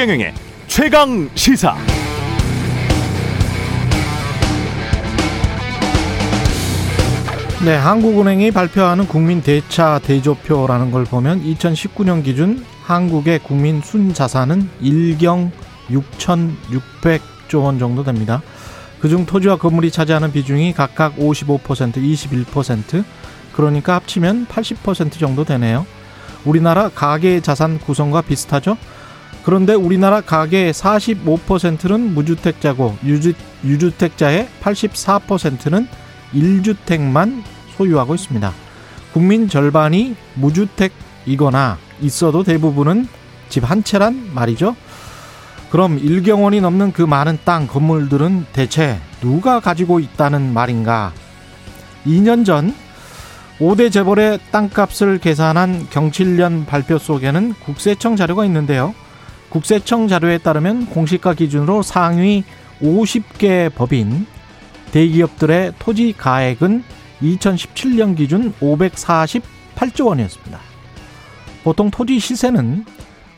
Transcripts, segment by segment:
최경영의 최강 시사. 네, 한국은행이 발표하는 국민 대차 대조표라는 걸 보면 2019년 한국의 국민 순자산은 1경 6,600조 원 정도 됩니다. 그중 토지와 건물이 차지하는 비중이 각각 55%, 21%, 그러니까 합치면 80% 정도 되네요. 우리나라 가계 자산 구성과 비슷하죠? 그런데 우리나라 가계의 45%는 무주택자고 유주, 유주택자의 84%는 1주택만 소유하고 있습니다. 국민 절반이 무주택이거나 있어도 대부분은 집 한 채란 말이죠. 그럼 1경원이 넘는 그 많은 땅, 건물들은 대체 누가 가지고 있다는 말인가? 2년 전 5대 재벌의 땅값을 계산한 경칠련 발표 속에는 국세청 자료가 있는데요. 국세청 자료에 따르면 공시가 기준으로 상위 50개 법인 대기업들의 토지 가액은 2017년 기준 548조 원이었습니다. 보통 토지 시세는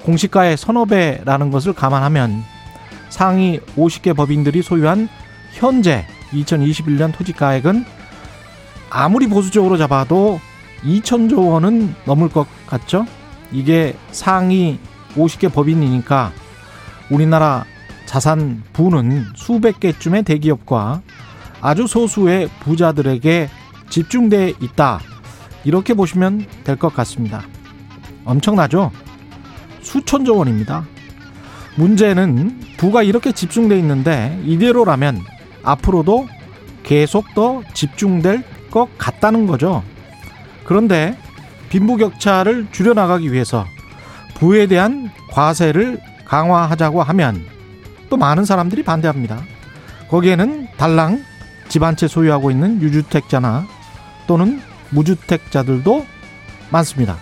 공시가의 서너 배라는 것을 감안하면 상위 50개 법인들이 소유한 현재 2021년 토지 가액은 아무리 보수적으로 잡아도 2천조 원은 넘을 것 같죠? 이게 상위 50개 법인이니까 우리나라 자산 부는 수백 개쯤의 대기업과 아주 소수의 부자들에게 집중돼 있다. 이렇게 보시면 될 것 같습니다. 엄청나죠? 수천조 원입니다. 문제는 부가 이렇게 집중돼 있는데 이대로라면 앞으로도 계속 더 집중될 것 같다는 거죠. 그런데 빈부격차를 줄여나가기 위해서 부에 대한 과세를 강화하자고 하면 또 많은 사람들이 반대합니다. 거기에는 달랑 집 한 채 소유하고 있는 유주택자나 또는 무주택자들도 많습니다.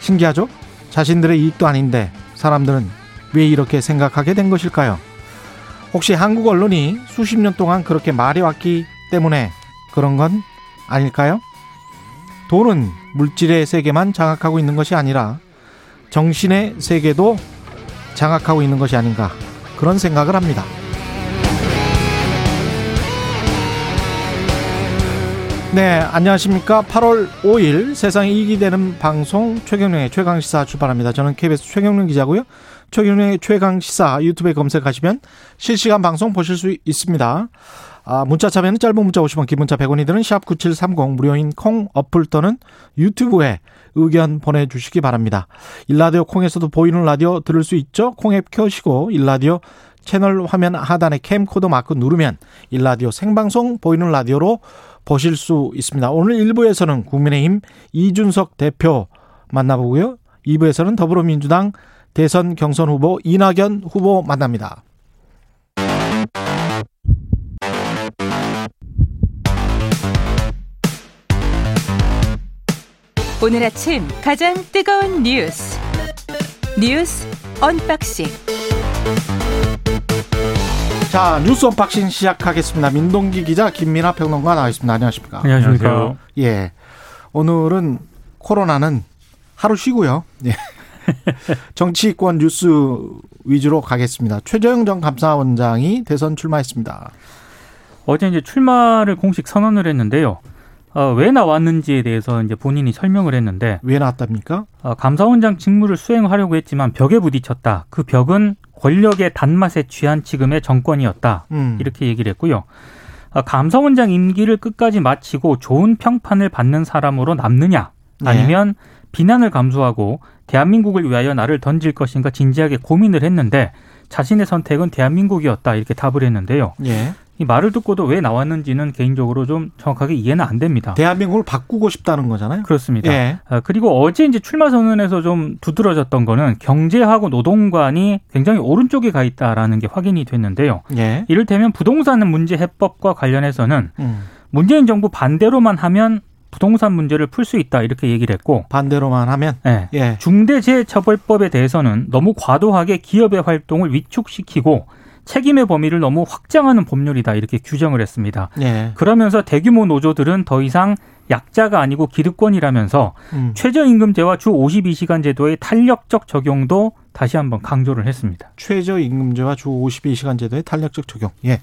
신기하죠? 자신들의 이익도 아닌데 사람들은 왜 이렇게 생각하게 된 것일까요? 혹시 한국 언론이 수십 년 동안 그렇게 말해왔기 때문에 그런 건 아닐까요? 돈은 물질의 세계만 장악하고 있는 것이 아니라 정신의 세계도 장악하고 있는 것이 아닌가 그런 생각을 합니다. 네, 안녕하십니까. 8월 5일 세상에 이익이 되는 방송 최경령의 최강시사 출발합니다. 저는 KBS 최경령 기자고요. 최경령의 최강시사 유튜브에 검색하시면 실시간 방송 보실 수 있습니다. 아, 문자 참여는 짧은 문자 50원, 긴 문자 100원이 드는 샵9730 무료인 콩 어플 또는 유튜브에 의견 보내주시기 바랍니다. 일라디오 콩에서도 보이는 라디오 들을 수 있죠? 콩앱 켜시고 일라디오 채널 화면 하단에 캠코더 마크 누르면 일라디오 생방송 보이는 라디오로 보실 수 있습니다. 오늘 1부에서는 국민의힘 이준석 대표 만나보고요. 2부에서는 더불어민주당 대선 경선 후보 이낙연 후보 만납니다. 오늘 아침 가장 뜨거운 뉴스 뉴스 unboxing 자 뉴스 unboxing 시작하겠습니다. 민동기 기자 김민아 평론가 나와 있습니다. 안녕하십니까? 안녕하십니까? 예. 오늘은 코로나는 하루 쉬고요. 예. 정치권 뉴스 위주로 가겠습니다. 최재형 전 감사원장이 대선 출마했습니다. 어제 이제 출마를 공식 선언을 했는데요. 어, 왜 나왔는지에 대해서 이제 본인이 설명을 했는데 왜 나왔답니까? 어, 감사원장 직무를 수행하려고 했지만 벽에 부딪혔다. 그 벽은 권력의 단맛에 취한 지금의 정권이었다. 음. 이렇게 얘기를 했고요. 어, 감사원장 임기를 끝까지 마치고 좋은 평판을 받는 사람으로 남느냐 아니면 네. 비난을 감수하고 대한민국을 위하여 나를 던질 것인가 진지하게 고민을 했는데 자신의 선택은 대한민국이었다 이렇게 답을 했는데요. 예. 이 말을 듣고도 왜 나왔는지는 개인적으로 좀 정확하게 이해는 안 됩니다. 대한민국을 바꾸고 싶다는 거잖아요. 그렇습니다. 예. 아, 그리고 어제 이제 출마 선언에서 좀 두드러졌던 거는 경제하고 노동관이 굉장히 오른쪽에 가 있다라는 게 확인이 됐는데요. 예. 이를테면 부동산 문제 해법과 관련해서는 음. 문재인 정부 반대로만 하면 부동산 문제를 풀 수 있다 이렇게 얘기를 했고 반대로만 하면 네. 예. 중대재해처벌법에 대해서는 너무 과도하게 기업의 활동을 위축시키고 책임의 범위를 너무 확장하는 법률이다 이렇게 규정을 했습니다. 예. 그러면서 대규모 노조들은 더 이상 약자가 아니고 기득권이라면서 음. 최저임금제와 주 52시간 제도의 탄력적 적용도 다시 한번 강조를 했습니다. 최저임금제와 주 52시간 제도의 탄력적 적용. 예.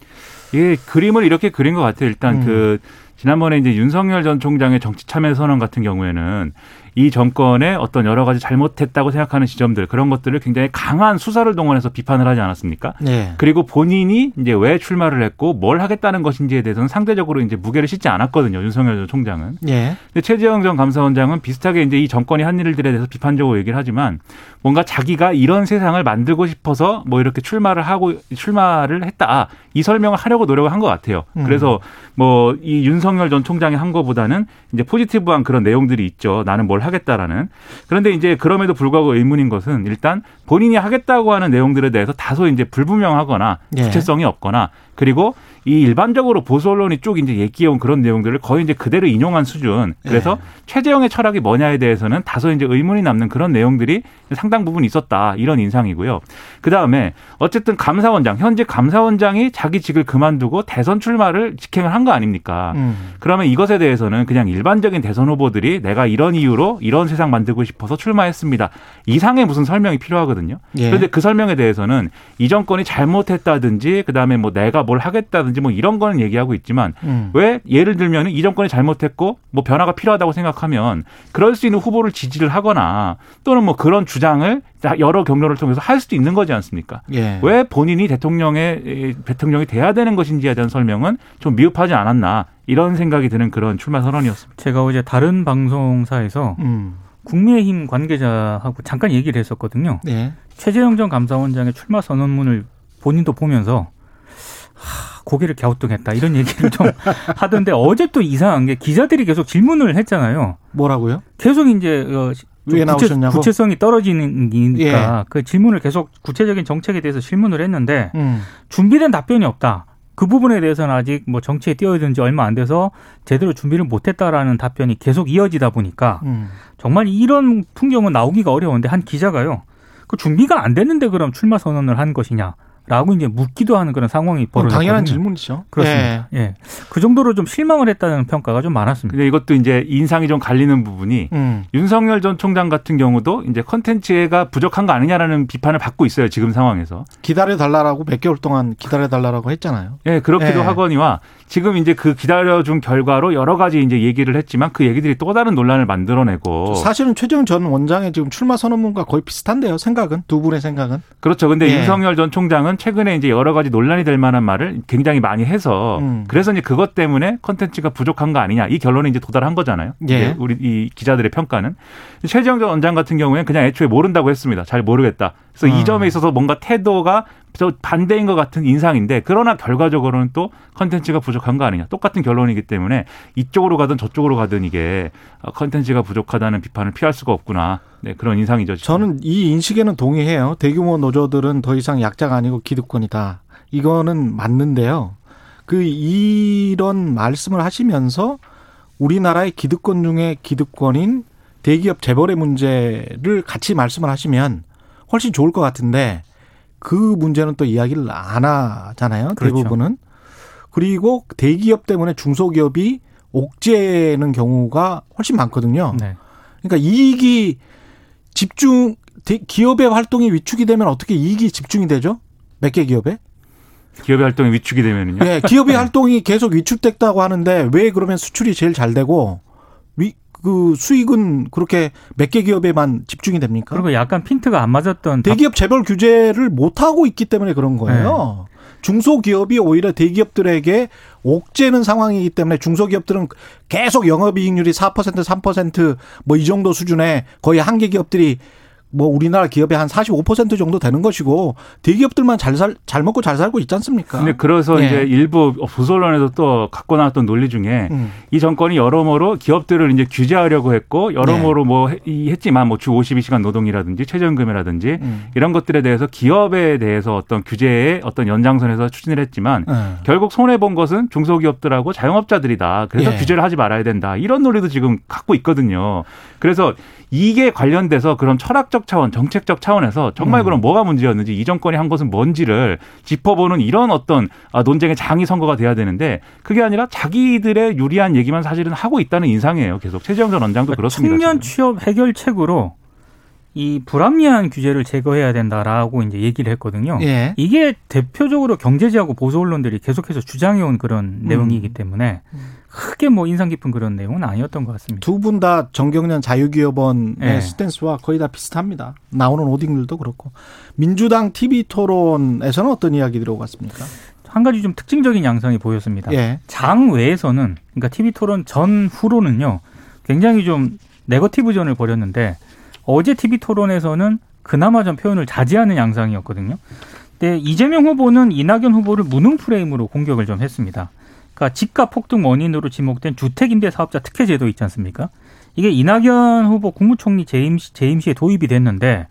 예, 그림을 이렇게 그린 것 같아요. 일단 음. 그 지난번에 이제 윤석열 전 총장의 정치 참여 선언 같은 경우에는 이 정권의 어떤 여러 가지 잘못했다고 생각하는 지점들 그런 것들을 굉장히 강한 수사를 동원해서 비판을 하지 않았습니까? 네. 그리고 본인이 이제 왜 출마를 했고 뭘 하겠다는 것인지에 대해서는 상대적으로 이제 무게를 싣지 않았거든요. 윤석열 전 총장은. 네. 근데 최재형 전 감사원장은 비슷하게 이제 이 정권이 한 일들에 대해서 비판적으로 얘기를 하지만 뭔가 자기가 이런 세상을 만들고 싶어서 뭐 이렇게 출마를 하고 출마를 했다. 이 설명을 하려고 노력을 한 것 같아요. 음. 그래서 뭐이 윤석열 전 총장이 한 것보다는 이제 포지티브한 그런 내용들이 있죠. 나는 뭘 하겠다라는. 그런데 이제 그럼에도 불구하고 의문인 것은 일단 본인이 하겠다고 하는 내용들에 대해서 다소 이제 불분명하거나 예. 구체성이 없거나 그리고 이 일반적으로 보수 언론이 쭉 이제 얘기해온 그런 내용들을 거의 이제 그대로 인용한 수준. 그래서 네. 최재형의 철학이 뭐냐에 대해서는 다소 이제 의문이 남는 그런 내용들이 상당 부분 있었다 이런 인상이고요. 그 다음에 어쨌든 감사원장 현재 감사원장이 자기 직을 그만두고 대선 출마를 직행을 한 거 아닙니까? 음. 그러면 이것에 대해서는 그냥 일반적인 대선 후보들이 내가 이런 이유로 이런 세상 만들고 싶어서 출마했습니다. 이상의 무슨 설명이 필요하거든요. 예. 그런데 그 설명에 대해서는 이 정권이 잘못했다든지 그 다음에 뭐 내가 뭘 하겠다든지 한다든지 뭐 이런 거는 얘기하고 있지만 음. 왜 예를 들면 이 정권이 잘못했고 뭐 변화가 필요하다고 생각하면 그럴 수 있는 후보를 지지를 하거나 또는 뭐 그런 주장을 여러 경로를 통해서 할 수도 있는 거지 않습니까? 예. 왜 본인이 대통령의 대통령이 돼야 되는 것인지에 대한 설명은 좀 미흡하지 않았나 이런 생각이 드는 그런 출마 선언이었습니다. 제가 어제 다른 방송사에서 음. 국민의힘 관계자하고 잠깐 얘기를 했었거든요. 예. 최재형 전 감사원장의 출마 선언문을 본인도 보면서 하, 고개를 갸우뚱했다 이런 얘기를 좀 하던데 어제 또 이상한 게 기자들이 계속 질문을 했잖아요. 뭐라고요? 계속 이제 어, 왜 나오셨냐고? 구체 성이 떨어지니까 예. 그 질문을 계속 구체적인 정책에 대해서 질문을 했는데 음. 준비된 답변이 없다. 그 부분에 대해서는 아직 뭐 정치에 뛰어든 지 얼마 안 돼서 제대로 준비를 못했다라는 답변이 계속 이어지다 보니까 음. 정말 이런 풍경은 나오기가 어려운데 한 기자가요. 그 준비가 안 됐는데 그럼 출마 선언을 한 것이냐. 라고 이제 묻기도 하는 그런 상황이 벌어졌거든요. 당연한 질문이죠. 그렇습니다. 예. 예. 그 정도로 좀 실망을 했다는 평가가 좀 많았습니다. 근데 이것도 이제 인상이 좀 갈리는 부분이 음. 윤석열 전 총장 같은 경우도 이제 컨텐츠가 부족한 거 아니냐라는 비판을 받고 있어요. 지금 상황에서. 기다려 달라라고 몇 개월 동안 기다려 달라라고 했잖아요. 예, 그렇기도 예. 하거니와 지금 이제 그 기다려 준 결과로 여러 가지 이제 얘기를 했지만 그 얘기들이 또 다른 논란을 만들어내고 사실은 최재형 전 원장의 지금 출마 선언문과 거의 비슷한데요. 생각은 두 분의 생각은 그렇죠. 근데 예. 윤석열 전 총장은 최근에 이제 여러 가지 논란이 될 만한 말을 굉장히 많이 해서 음. 그래서 이제 그것 때문에 컨텐츠가 부족한 거 아니냐 이 결론에 이제 도달한 거잖아요. 예. 우리 이 기자들의 평가는 최재형 전 원장 같은 경우에는 그냥 애초에 모른다고 했습니다. 잘 모르겠다. 그래서 음. 이 점에 있어서 뭔가 태도가 저 반대인 것 같은 인상인데 그러나 결과적으로는 또 컨텐츠가 부족한 거 아니냐 똑같은 결론이기 때문에 이쪽으로 가든 저쪽으로 가든 이게 컨텐츠가 부족하다는 비판을 피할 수가 없구나 네 그런 인상이죠. 저는 이 인식에는 동의해요. 대규모 노조들은 더 이상 약자가 아니고 기득권이다. 이거는 맞는데요. 그 이런 말씀을 하시면서 우리나라의 기득권 중에 기득권인 대기업 재벌의 문제를 같이 말씀을 하시면 훨씬 좋을 것 같은데 그 문제는 또 이야기를 안 하잖아요. 그렇죠. 대부분은. 그리고 대기업 때문에 중소기업이 옥죄는 경우가 훨씬 많거든요. 네. 그러니까 이익이 집중 기업의 활동이 위축이 되면 어떻게 이익이 집중이 되죠? 몇 개 기업에? 기업의 활동이 위축이 되면은요? 네, 기업의 네. 활동이 계속 위축됐다고 하는데 왜 그러면 수출이 제일 잘 되고 그 수익은 그렇게 몇 개 기업에만 집중이 됩니까? 그리고 약간 핀트가 안 맞았던 대기업 재벌 규제를 못 하고 있기 때문에 그런 거예요. 네. 중소기업이 오히려 대기업들에게 옥죄는 상황이기 때문에 중소기업들은 계속 영업이익률이 4% 3%뭐 이 정도 수준에 거의 한계 기업들이 뭐 우리나라 기업의 한 45% 정도 되는 것이고 대기업들만 잘 살 잘 먹고 잘 살고 있지 않습니까? 근데 그래서 예. 이제 일부 보수 언론에서 또 갖고 나왔던 논리 중에 음. 이 정권이 여러모로 기업들을 이제 규제하려고 했고 여러모로 네. 뭐 했지만 뭐 주 52시간 노동이라든지 최저임금이라든지 음. 이런 것들에 대해서 기업에 대해서 어떤 규제의 어떤 연장선에서 추진을 했지만 음. 결국 손해 본 것은 중소기업들하고 자영업자들이다. 그래서 예. 규제를 하지 말아야 된다. 이런 논리도 지금 갖고 있거든요. 그래서 이게 관련돼서 그런 철학적 차원, 정책적 차원에서 정말 음. 그럼 뭐가 문제였는지 이 정권이 한 것은 뭔지를 짚어보는 이런 어떤 아, 논쟁의 장이 선거가 돼야 되는데 그게 아니라 자기들의 유리한 얘기만 사실은 하고 있다는 인상이에요. 계속 최재형 전 원장도 그러니까 그렇습니다. 청년 취업 해결책으로 이 불합리한 규제를 제거해야 된다라고 이제 얘기를 했거든요. 예. 이게 대표적으로 경제지하고 보수 언론들이 계속해서 주장해온 그런 음. 내용이기 때문에 크게 뭐 인상 깊은 그런 내용은 아니었던 것 같습니다. 두 분 다 정경련 자유기업원의 예. 스탠스와 거의 다 비슷합니다. 나오는 오딩들도 그렇고 민주당 TV 토론에서는 어떤 이야기 들어갔습니까? 한 가지 좀 특징적인 양상이 보였습니다. 예. 장 외에서는 그러니까 TV 토론 전후로는요 굉장히 좀 네거티브전을 벌였는데 어제 TV 토론에서는 그나마 좀 표현을 자제하는 양상이었거든요. 근데 이재명 후보는 이낙연 후보를 무능 프레임으로 공격을 좀 했습니다. 그러니까 집값 폭등 원인으로 지목된 주택임대 사업자 특혜 제도 있지 않습니까? 이게 이낙연 후보 국무총리 재임, 재임 시에 도입이 됐는데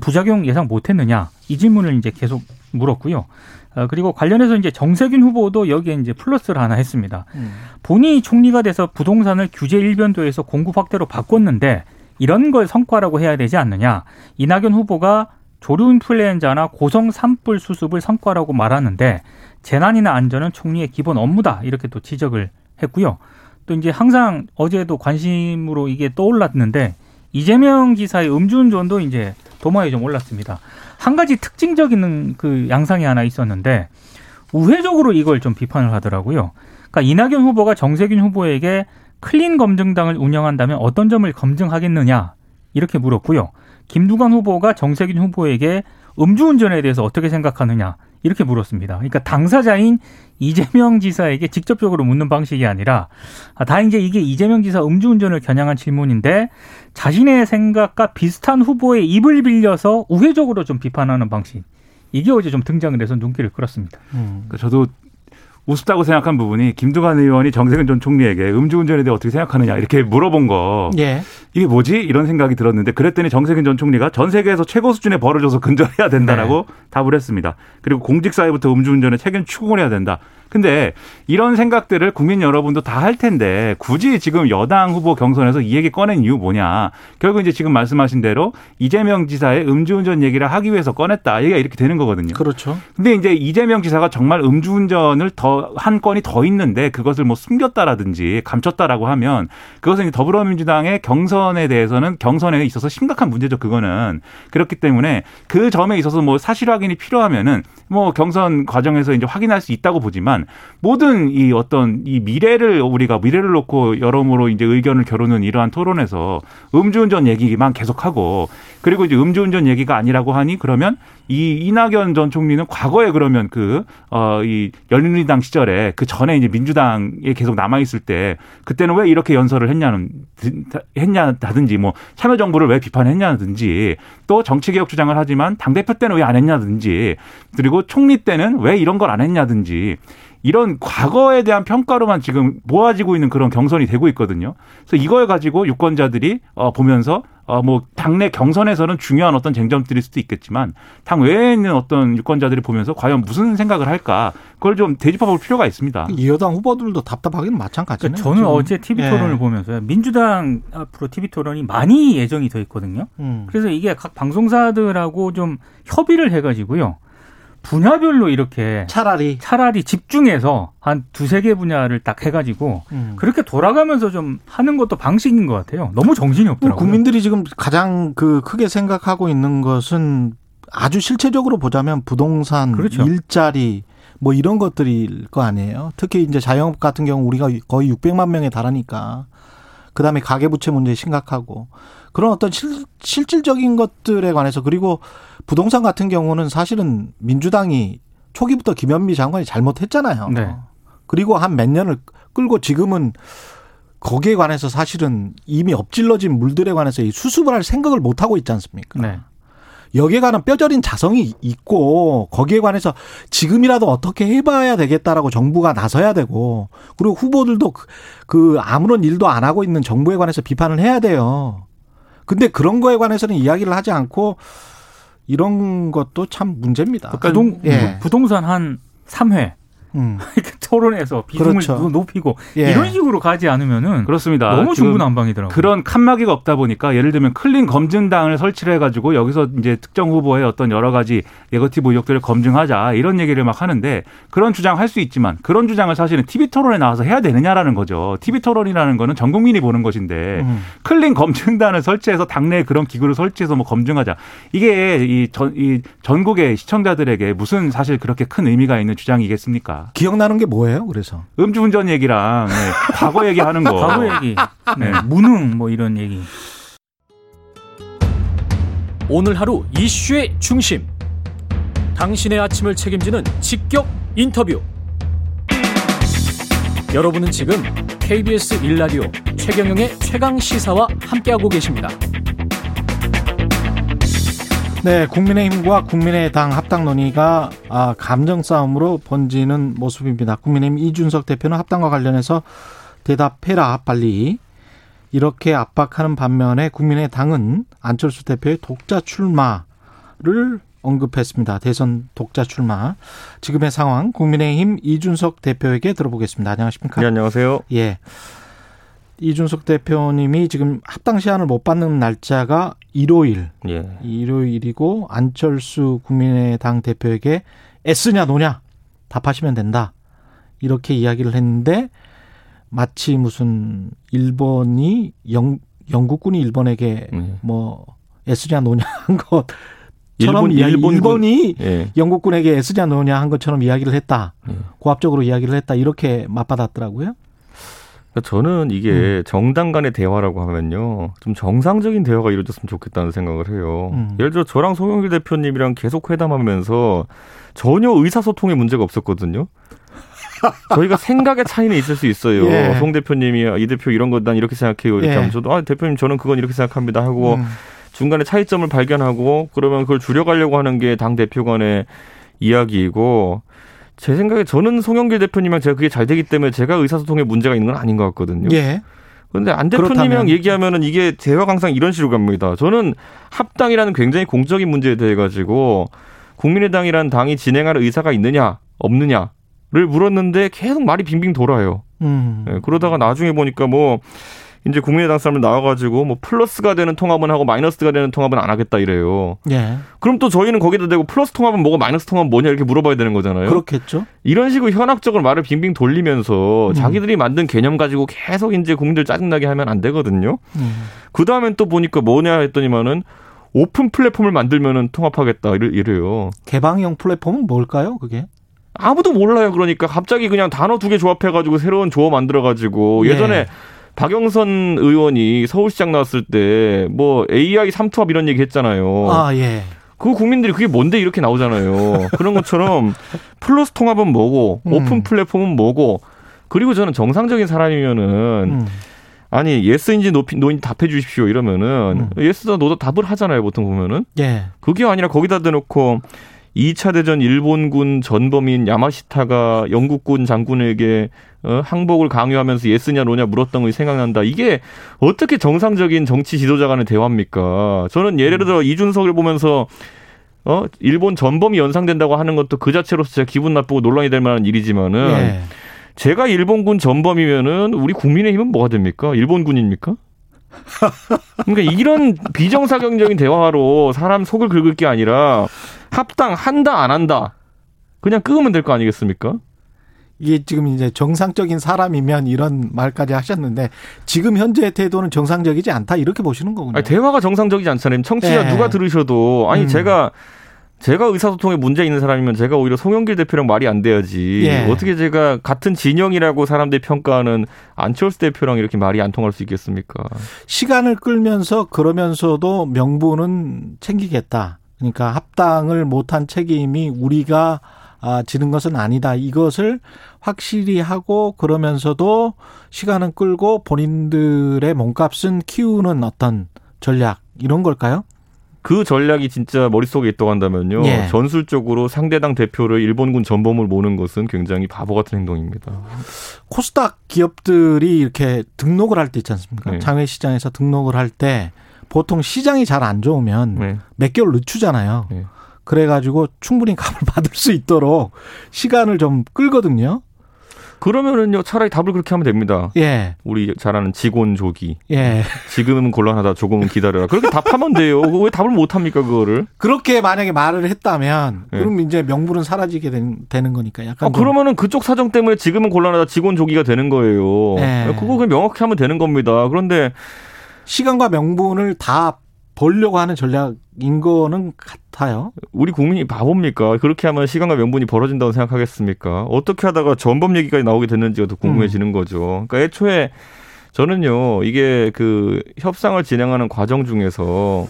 부작용 예상 못했느냐 이 질문을 이제 계속 물었고요. 어, 그리고 관련해서 이제 정세균 후보도 여기에 이제 플러스를 하나 했습니다. 음. 본인이 총리가 돼서 부동산을 규제 일변도에서 공급 확대로 바꿨는데 이런 걸 성과라고 해야 되지 않느냐. 이낙연 후보가 조류 인플루엔자나 고성 산불 수습을 성과라고 말하는데 재난이나 안전은 총리의 기본 업무다. 이렇게 또 지적을 했고요. 또 이제 항상 어제도 관심으로 이게 떠올랐는데 이재명 지사의 음주운전도 이제 도마에 좀 올랐습니다. 한 가지 특징적인 그 양상이 하나 있었는데 우회적으로 이걸 좀 비판을 하더라고요. 그러니까 이낙연 후보가 정세균 후보에게 클린 검증당을 운영한다면 어떤 점을 검증하겠느냐 이렇게 물었고요. 김두관 후보가 정세균 후보에게 음주운전에 대해서 어떻게 생각하느냐 이렇게 물었습니다. 그러니까 당사자인 이재명 지사에게 직접적으로 묻는 방식이 아니라 아, 다 이제 이게 이재명 지사 음주운전을 겨냥한 질문인데 자신의 생각과 비슷한 후보의 입을 빌려서 우회적으로 좀 비판하는 방식. 이게 어제 좀 등장을 해서 눈길을 끌었습니다. 음. 그러니까 저도 우습다고 생각한 부분이 김두관 의원이 정세균 전 총리에게 음주운전에 대해 어떻게 생각하느냐 이렇게 물어본 거 예. 이게 뭐지 이런 생각이 들었는데 그랬더니 정세균 전 총리가 전 세계에서 최고 수준의 벌을 줘서 근절해야 된다라고 네. 답을 했습니다. 그리고 공직사회부터 음주운전에 책임 추궁을 해야 된다. 근데 이런 생각들을 국민 여러분도 다 할 텐데 굳이 지금 여당 후보 경선에서 이 얘기 꺼낸 이유 뭐냐. 결국 이제 지금 말씀하신 대로 이재명 지사의 음주운전 얘기를 하기 위해서 꺼냈다. 얘기가 이렇게 되는 거거든요. 그렇죠. 근데 이제 이재명 지사가 정말 음주운전을 더 한 건이 더 있는데 그것을 뭐 숨겼다라든지 감췄다라고 하면 그것은 더불어민주당의 경선에 대해서는 경선에 있어서 심각한 문제죠. 그거는 그렇기 때문에 그 점에 있어서 뭐 사실 확인이 필요하면은 뭐 경선 과정에서 이제 확인할 수 있다고 보지만 모든 이 어떤 이 미래를 우리가 미래를 놓고 여러모로 이제 의견을 겨루는 이러한 토론에서 음주운전 얘기만 계속하고 그리고 이제 음주운전 얘기가 아니라고 하니 그러면 이 이낙연 전 총리는 과거에 그러면 그 어 이 열린우리당 시절에 그 전에 이제 민주당에 계속 남아 있을 때 그때는 왜 이렇게 연설을 했냐는 했냐든지 뭐 참여정부를 왜 비판했냐든지 또 정치개혁 주장을 하지만 당 대표 때는 왜 안 했냐든지 그리고 총리 때는 왜 이런 걸 안 했냐든지 이런 과거에 대한 평가로만 지금 모아지고 있는 그런 경선이 되고 있거든요. 그래서 이걸 가지고 유권자들이 어 보면서 어뭐 당내 경선에서는 중요한 어떤 쟁점들일 수도 있겠지만 당 외에 있는 어떤 유권자들이 보면서 과연 무슨 생각을 할까 그걸 좀 대집해볼 필요가 있습니다. 이 여당 후보들도 답답하기는 마찬가지네요. 그러니까 저는 지금. 어제 TV 토론을 예. 보면서 민주당 앞으로 TV 토론이 많이 예정이 돼 있거든요. 음. 그래서 이게 각 방송사들하고 좀 협의를 해가지고요. 분야별로 이렇게 차라리 차라리 집중해서 한 두세 개 분야를 딱 해가지고 음. 그렇게 돌아가면서 좀 하는 것도 방식인 것 같아요. 너무 정신이 없더라고요. 국민들이 지금 가장 그 크게 생각하고 있는 것은 아주 실체적으로 보자면 부동산, 그렇죠. 일자리 뭐 이런 것들일 거 아니에요. 특히 이제 자영업 같은 경우 우리가 거의 600만 명에 달하니까 그다음에 가계부채 문제 심각하고 그런 어떤 실, 실질적인 것들에 관해서 그리고 부동산 같은 경우는 사실은 민주당이 초기부터 김현미 장관이 잘못했잖아요. 네. 그리고 한 몇 년을 끌고 지금은 거기에 관해서 사실은 이미 엎질러진 물들에 관해서 수습을 할 생각을 못 하고 있지 않습니까? 네. 여기에 관한 뼈저린 자성이 있고 거기에 관해서 지금이라도 어떻게 해봐야 되겠다라고 정부가 나서야 되고 그리고 후보들도 그, 그 아무런 일도 안 하고 있는 정부에 관해서 비판을 해야 돼요. 근데 그런 거에 관해서는 이야기를 하지 않고 이런 것도 참 문제입니다. 부동, 예. 부동산 한 3회 음. 토론에서 비중을 그렇죠. 높이고 예. 이런 식으로 가지 않으면은 그렇습니다. 너무 중구난방이더라고요. 그런 칸막이가 없다 보니까 예를 들면 클린 검증당을 설치를 해가지고 여기서 이제 특정 후보의 어떤 여러 가지 네거티브 의혹들을 검증하자 이런 얘기를 막 하는데 그런 주장 할 수 있지만 그런 주장을 사실은 TV 토론에 나와서 해야 되느냐라는 거죠. TV 토론이라는 거는 전 국민이 보는 것인데 음. clean 검증단을 설치해서 당내에 그런 기구를 설치해서 뭐 검증하자 이게 이, 전, 이 전국의 시청자들에게 무슨 사실 그렇게 큰 의미가 있는 주장이겠습니까? 기억나는 게 뭐예요? 그래서 음주운전 얘기랑 네, 과거 얘기하는 거, 과거 얘기, 네, 무능 뭐 이런 얘기. 오늘 하루 이슈의 중심. 당신의 아침을 책임지는 직격 인터뷰. 여러분은 지금 KBS 일라디오 최경영의 최강 시사와 함께하고 계십니다. 네, 국민의힘과 국민의당 합당 논의가 아, 감정 싸움으로 번지는 모습입니다. 국민의힘 이준석 대표는 합당과 관련해서 대답해라 빨리 이렇게 압박하는 반면에 국민의당은 안철수 대표의 독자 출마를 언급했습니다. 대선 독자 출마. 지금의 상황 국민의힘 이준석 대표에게 들어보겠습니다. 안녕하십니까? 네, 안녕하세요. 예. 이준석 대표님이 지금 합당 시한을 못 받는 날짜가 일요일. 예. 일요일이고 안철수 국민의당 대표에게 애쓰냐 노냐 답하시면 된다. 이렇게 이야기를 했는데 마치 무슨 일본이 영 영국군이 일본에게 네. 뭐 애쓰냐 노냐 한 것처럼 일본, 일본 일본이 네. 영국군에게 애쓰냐 노냐 한 것처럼 이야기를 했다. 네. 고압적으로 이야기를 했다. 이렇게 맞받았더라고요. 그러니까 저는 이게 음. 정당 간의 대화라고 하면요. 좀 정상적인 대화가 이루어졌으면 좋겠다는 생각을 해요. 음. 예를 들어 저랑 송영길 대표님이랑 계속 회담하면서 전혀 의사소통에 문제가 없었거든요. 저희가 생각의 차이는 있을 수 있어요. 예. 송 대표님이 이 대표 이런 거난 이렇게 생각해요. 이렇게 예. 하면 저도 아 대표님 저는 그건 이렇게 생각합니다 하고 음. 중간에 차이점을 발견하고 그러면 그걸 줄여가려고 하는 게 당 대표 간의 이야기이고 제 생각에 저는 송영길 대표님이랑 제가 그게 잘 되기 때문에 제가 의사소통에 문제가 있는 건 아닌 것 같거든요. 예. 그런데 안 대표님이랑 얘기하면은 이게 대화가 항상 이런 식으로 갑니다. 저는 합당이라는 굉장히 공적인 문제에 대해 가지고 국민의당이라는 당이 진행할 의사가 있느냐 없느냐를 물었는데 계속 말이 빙빙 돌아요. 음. 네, 그러다가 나중에 보니까 뭐 이제 국민의당 사람들 나와가지고 뭐 플러스가 되는 통합은 하고 마이너스가 되는 통합은 안 하겠다 이래요. 예. 그럼 또 저희는 거기다 대고 플러스 통합은 뭐고 마이너스 통합은 뭐냐 이렇게 물어봐야 되는 거잖아요. 그렇겠죠. 이런 식으로 현학적으로 말을 빙빙 돌리면서 음. 자기들이 만든 개념 가지고 계속 이제 국민들 짜증나게 하면 안 되거든요. 음. 그 다음엔 또 보니까 뭐냐 했더니만은 오픈 플랫폼을 만들면은 통합하겠다 이래요. 개방형 플랫폼은 뭘까요? 그게? 아무도 몰라요. 그러니까 갑자기 그냥 단어 두 개 조합해가지고 새로운 조어 만들어가지고 예. 예전에 박영선 의원이 서울시장 나왔을 때 뭐 AI 삼투합 이런 얘기 했잖아요. 아, 예. 그 국민들이 그게 뭔데 이렇게 나오잖아요. 그런 것처럼 플러스 통합은 뭐고 음. 오픈 플랫폼은 뭐고 그리고 저는 정상적인 사람이면은 음. 아니 yes인지 노피, no인지 답해 주십시오 이러면은 음. yes다 no다 답을 하잖아요 보통 보면은 예. 그게 아니라 거기다 대놓고 2차 대전 일본군 전범인 야마시타가 영국군 장군에게 어, 항복을 강요하면서 yes냐 no냐 물었던 것이 생각난다. 이게 어떻게 정상적인 정치 지도자 간의 대화입니까? 저는 예를 들어 음. 이준석을 보면서 어 일본 전범이 연상된다고 하는 것도 그 자체로서 제가 기분 나쁘고 논란이 될 만한 일이지만은 예. 제가 일본군 전범이면은 우리 국민의힘은 뭐가 됩니까? 일본군입니까? 그러니까 이런 비정사경적인 대화로 사람 속을 긁을 게 아니라 합당 한다 안 한다 그냥 끄면 될 거 아니겠습니까? 이게 지금 이제 정상적인 사람이면 이런 말까지 하셨는데 지금 현재의 태도는 정상적이지 않다 이렇게 보시는 거군요. 아니, 대화가 정상적이지 않잖아요. 청취자 네. 누가 들으셔도 아니 음. 제가 제가 의사소통에 문제 있는 사람이면 제가 오히려 송영길 대표랑 말이 안 돼야지. 예. 어떻게 제가 같은 진영이라고 사람들이 평가하는 안철수 대표랑 이렇게 말이 안 통할 수 있겠습니까? 시간을 끌면서 그러면서도 명분은 챙기겠다. 그러니까 합당을 못한 책임이 우리가 아, 지는 것은 아니다. 이것을 확실히 하고 그러면서도 시간은 끌고 본인들의 몸값은 키우는 어떤 전략 이런 걸까요? 그 전략이 진짜 머릿속에 있다고 한다면요. 예. 전술적으로 상대당 대표를 일본군 전범을 모는 것은 굉장히 바보 같은 행동입니다. 코스닥 기업들이 이렇게 등록을 할 때 있지 않습니까? 네. 장외시장에서 등록을 할 때 보통 시장이 잘 안 좋으면 네. 몇 개월 늦추잖아요. 네. 그래가지고 충분히 값을 받을 수 있도록 시간을 좀 끌거든요. 그러면은요 차라리 답을 그렇게 하면 됩니다. 예. 우리 잘 아는 직원 조기. 예. 지금은 곤란하다. 조금은 기다려라. 그렇게 답하면 돼요. 왜 답을 못 합니까 그거를? 그렇게 만약에 말을 했다면 예. 그럼 이제 명분은 사라지게 된, 되는 거니까 약간. 아, 그러면은 그쪽 사정 때문에 지금은 곤란하다. 직원 조기가 되는 거예요. 예. 그거 그냥 명확히 하면 되는 겁니다. 그런데 시간과 명분을 다 벌려고 하는 전략인 거는 같아요. 우리 국민이 바보입니까? 그렇게 하면 시간과 명분이 벌어진다고 생각하겠습니까? 어떻게 하다가 전범 얘기까지 나오게 됐는지가 더 궁금해지는 음. 거죠. 그러니까 애초에 저는요, 이게 그 협상을 진행하는 과정 중에서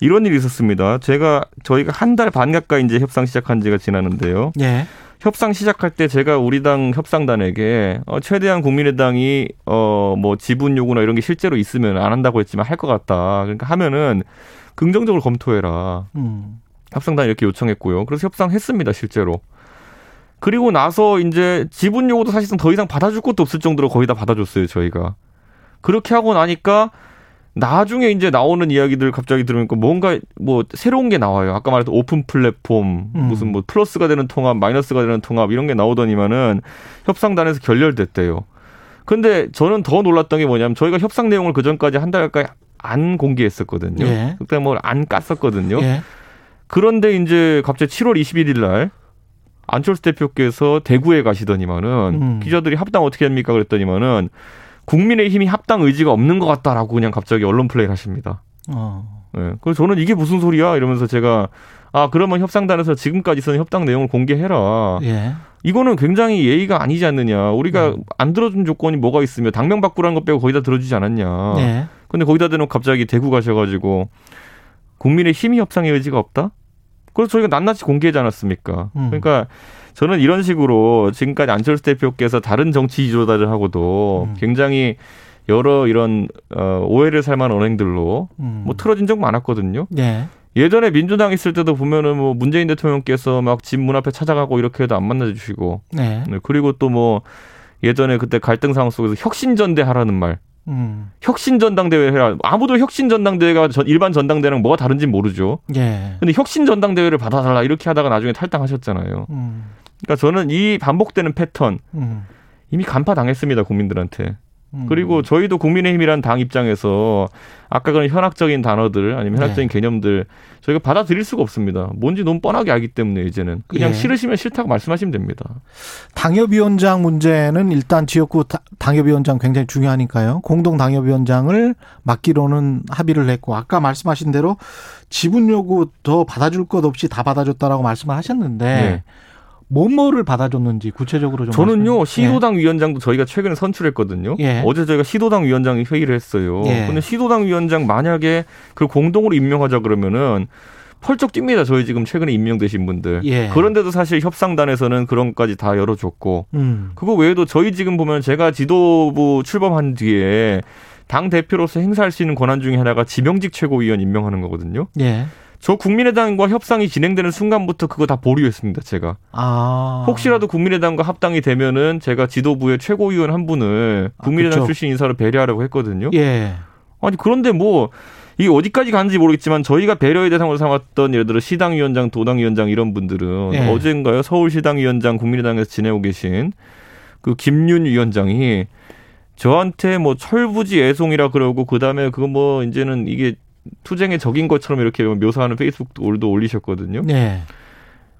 이런 일이 있었습니다. 제가 저희가 한 달 반 가까이 이제 협상 시작한 지가 지났는데요. 예. 협상 시작할 때 제가 우리 당 협상단에게 어, 최대한 국민의당이 어 뭐 지분 요구나 이런 게 실제로 있으면 안 한다고 했지만 할 것 같다. 그러니까 하면은 긍정적으로 검토해라. 음. 협상단이 이렇게 요청했고요. 그래서 협상했습니다, 실제로. 그리고 나서 이제 지분 요구도 사실상 더 이상 받아줄 것도 없을 정도로 거의 다 받아줬어요, 저희가. 그렇게 하고 나니까 나중에 이제 나오는 이야기들 갑자기 들으니까 뭔가 뭐 새로운 게 나와요. 아까 말했던 오픈 플랫폼, 음. 무슨 뭐 플러스가 되는 통합, 마이너스가 되는 통합 이런 게 나오더니만은 협상단에서 결렬됐대요. 근데 저는 더 놀랐던 게 뭐냐면 저희가 협상 내용을 그 전까지 한 달 가까이 안 공개했었거든요. 예. 그때 뭘 안 깠었거든요. 예. 그런데 이제 갑자기 7월 21일 날 안철수 대표께서 대구에 가시더니만은 음. 기자들이 합당 어떻게 합니까 그랬더니만은 국민의힘이 합당 의지가 없는 것 같다라고 그냥 갑자기 언론 플레이를 하십니다. 어. 네. 그래서 저는 이게 무슨 소리야 이러면서 제가 아 그러면 협상단에서 지금까지 쓴 협상 내용을 공개해라. 예. 이거는 굉장히 예의가 아니지 않느냐. 우리가 음. 안 들어준 조건이 뭐가 있으며 당명 바꾸라는 것 빼고 거의 다 들어주지 않았냐. 예. 근데 거기다 대놓고 갑자기 대구 가셔가지고 국민의 힘이 협상의 의지가 없다? 그래서 저희가 낱낱이 공개하지 않았습니까? 음. 그러니까 저는 이런 식으로 지금까지 안철수 대표께서 다른 정치 지도자들 하고도 음. 굉장히 여러 이런 어, 오해를 살만한 언행들로 음. 뭐 틀어진 적 많았거든요. 네. 예전에 민주당 있을 때도 보면은 뭐 문재인 대통령께서 막 집 문 앞에 찾아가고 이렇게 해도 안 만나 주시고, 네. 네. 그리고 또 뭐 예전에 그때 갈등 상황 속에서 혁신전대 하라는 말, 음. 혁신 전당대회 해라. 아무도 혁신 전당대회가 일반 전당대회랑 뭐가 다른지 모르죠. 예. 근데 혁신 전당대회를 받아달라 이렇게 하다가 나중에 탈당하셨잖아요. 음. 그러니까 저는 이 반복되는 패턴 음. 이미 간파 당했습니다 국민들한테. 음. 그리고 저희도 국민의힘이란 당 입장에서 아까 그런 현학적인 단어들 아니면 현학적인 네. 개념들 저희가 받아들일 수가 없습니다. 뭔지 너무 뻔하게 알기 때문에 이제는 그냥 예. 싫으시면 싫다고 말씀하시면 됩니다. 당협위원장 문제는 일단 지역구 당협위원장 굉장히 중요하니까요. 공동 당협위원장을 맡기로는 합의를 했고 아까 말씀하신 대로 지분 요구 더 받아줄 것 없이 다 받아줬다라고 말씀을 하셨는데 네. 뭐뭐를 받아줬는지 구체적으로 좀 저는요 시도당 예. 위원장도 저희가 최근에 선출했거든요. 예. 어제 저희가 시도당 위원장이 회의를 했어요. 예. 근데 시도당 위원장 만약에 그 공동으로 임명하자 그러면은 펄쩍 뜁니다. 저희 지금 최근에 임명되신 분들. 예. 그런데도 사실 협상단에서는 그런 것까지 다 열어줬고 음. 그거 외에도 저희 지금 보면 제가 지도부 출범한 뒤에 당 대표로서 행사할 수 있는 권한 중에 하나가 지명직 최고위원 임명하는 거거든요. 예. 저 국민의당과 협상이 진행되는 순간부터 그거 다 보류했습니다, 제가. 아. 혹시라도 국민의당과 합당이 되면은 제가 지도부의 최고위원 한 분을 아, 국민의당 아, 출신 인사로 배려하려고 했거든요. 예. 아니, 그런데 뭐, 이게 어디까지 가는지 모르겠지만 저희가 배려의 대상으로 삼았던 예를 들어 시당위원장, 도당위원장 이런 분들은 예. 어젠가요? 서울시당위원장 국민의당에서 지내고 계신 그 김윤 위원장이 저한테 뭐 철부지 애송이라 그러고 그다음에 그거 뭐 이제는 이게 투쟁의 적인 것처럼 이렇게 묘사하는 페이스북도 올리셨거든요. 네.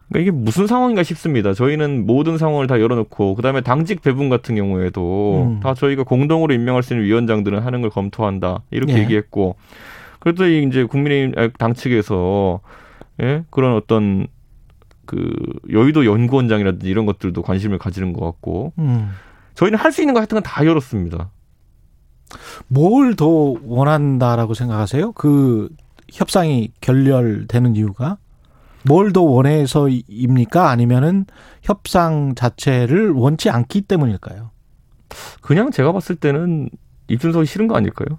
그러니까 이게 무슨 상황인가 싶습니다. 저희는 모든 상황을 다 열어놓고 그다음에 당직 배분 같은 경우에도 음. 다 저희가 공동으로 임명할 수 있는 위원장들은 하는 걸 검토한다 이렇게 네. 얘기했고 그래도 이제 국민의힘 당 측에서 예? 그런 어떤 그 여의도 연구원장이라든지 이런 것들도 관심을 가지는 것 같고 음. 저희는 할 수 있는 거 같은 건 다 열었습니다. 뭘 더 원한다라고 생각하세요? 그 협상이 결렬되는 이유가 뭘 더 원해서입니까? 아니면은 협상 자체를 원치 않기 때문일까요? 그냥 제가 봤을 때는 이준석이 싫은 거 아닐까요?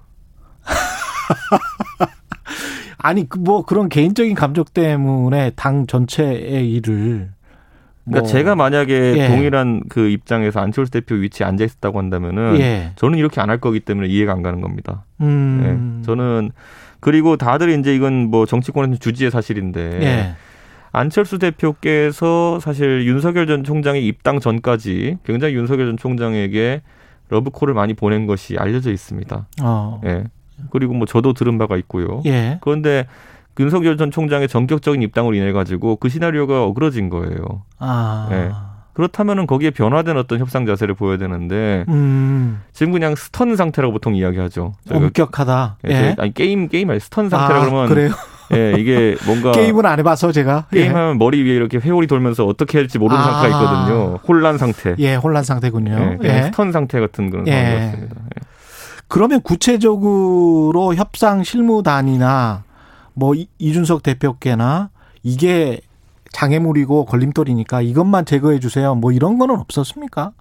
아니 그뭐 그런 개인적인 감정 때문에 당 전체의 일을 그러니까 뭐. 제가 만약에 예. 동일한 그 입장에서 안철수 대표 위치에 앉아 있었다고 한다면은 예. 저는 이렇게 안 할 거기 때문에 이해가 안 가는 겁니다. 음. 예. 저는 그리고 다들 이제 이건 뭐 정치권에서 주지의 사실인데 예. 안철수 대표께서 사실 윤석열 전 총장의 입당 전까지 굉장히 윤석열 전 총장에게 러브콜을 많이 보낸 것이 알려져 있습니다. 어. 예. 그리고 뭐 저도 들은 바가 있고요. 예. 그런데 윤석열 전 총장의 전격적인 입당으로 인해 가지고 그 시나리오가 어그러진 거예요. 아. 예. 그렇다면은 거기에 변화된 어떤 협상 자세를 보여야 되는데 음. 지금 그냥 stun 상태라고 보통 이야기하죠. 엄격하다. 예. 예. 아니 게임 게임 아니 stun 상태라 아, 그러면 그래요? 예, 이게 뭔가 게임은 안 해봐서 제가 게임하면 예. 머리 위에 이렇게 회오리 돌면서 어떻게 할지 모르는 아. 상태가 있거든요. 혼란 상태. 예, 혼란 상태군요. 예, 예. stun 상태 같은 그런 예. 상황이었습니다. 예. 그러면 구체적으로 협상 실무단이나 뭐 이준석 대표께나 이게 장애물이고 걸림돌이니까 이것만 제거해 주세요. 뭐 이런 거는 없었습니까?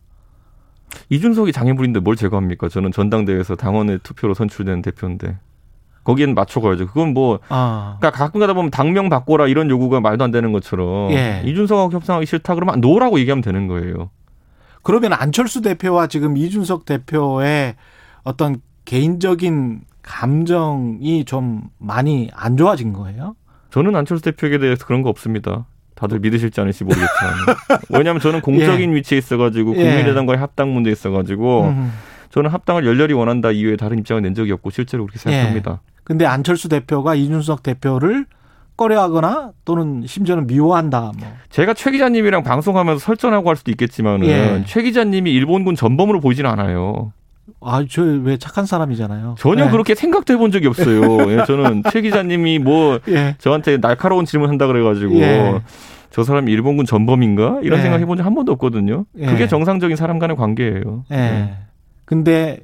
이준석이 장애물인데 뭘 제거합니까? 저는 전당대회에서 당원의 투표로 선출된 대표인데. 거기엔 맞춰가야죠. 그건 뭐, 아. 그러니까 가끔 가다 보면 당명 바꿔라 이런 요구가 말도 안 되는 것처럼 예. 이준석하고 협상하기 싫다 그러면 노라고 얘기하면 되는 거예요. 그러면 안철수 대표와 지금 이준석 대표의 어떤 개인적인 감정이 좀 많이 안 좋아진 거예요? 저는 안철수 대표에 대해서 그런 거 없습니다. 다들 믿으실지 않을지 모르겠지만 왜냐하면 저는 공적인 예. 위치에 있어가지고 예. 국민의당과의 합당 문제에 있어가지고 음. 저는 합당을 열렬히 원한다 이외에 다른 입장을 낸 적이 없고 실제로 그렇게 생각합니다. 예. 근데 안철수 대표가 이준석 대표를 꺼려하거나 또는 심지어는 미워한다. 뭐. 제가 최 기자님이랑 방송하면서 설전하고 할 수도 있겠지만은 예. 최 기자님이 일본군 전범으로 보이지는 않아요. 아, 저 왜 착한 사람이잖아요. 전혀 네. 그렇게 생각도 해본 적이 없어요. 예, 저는 최 기자님이 뭐 예. 저한테 날카로운 질문 한다 그래가지고 예. 저 사람이 일본군 전범인가 이런 예. 생각 해본 적 한 번도 없거든요. 예. 그게 정상적인 사람 간의 관계예요. 예. 예. 근데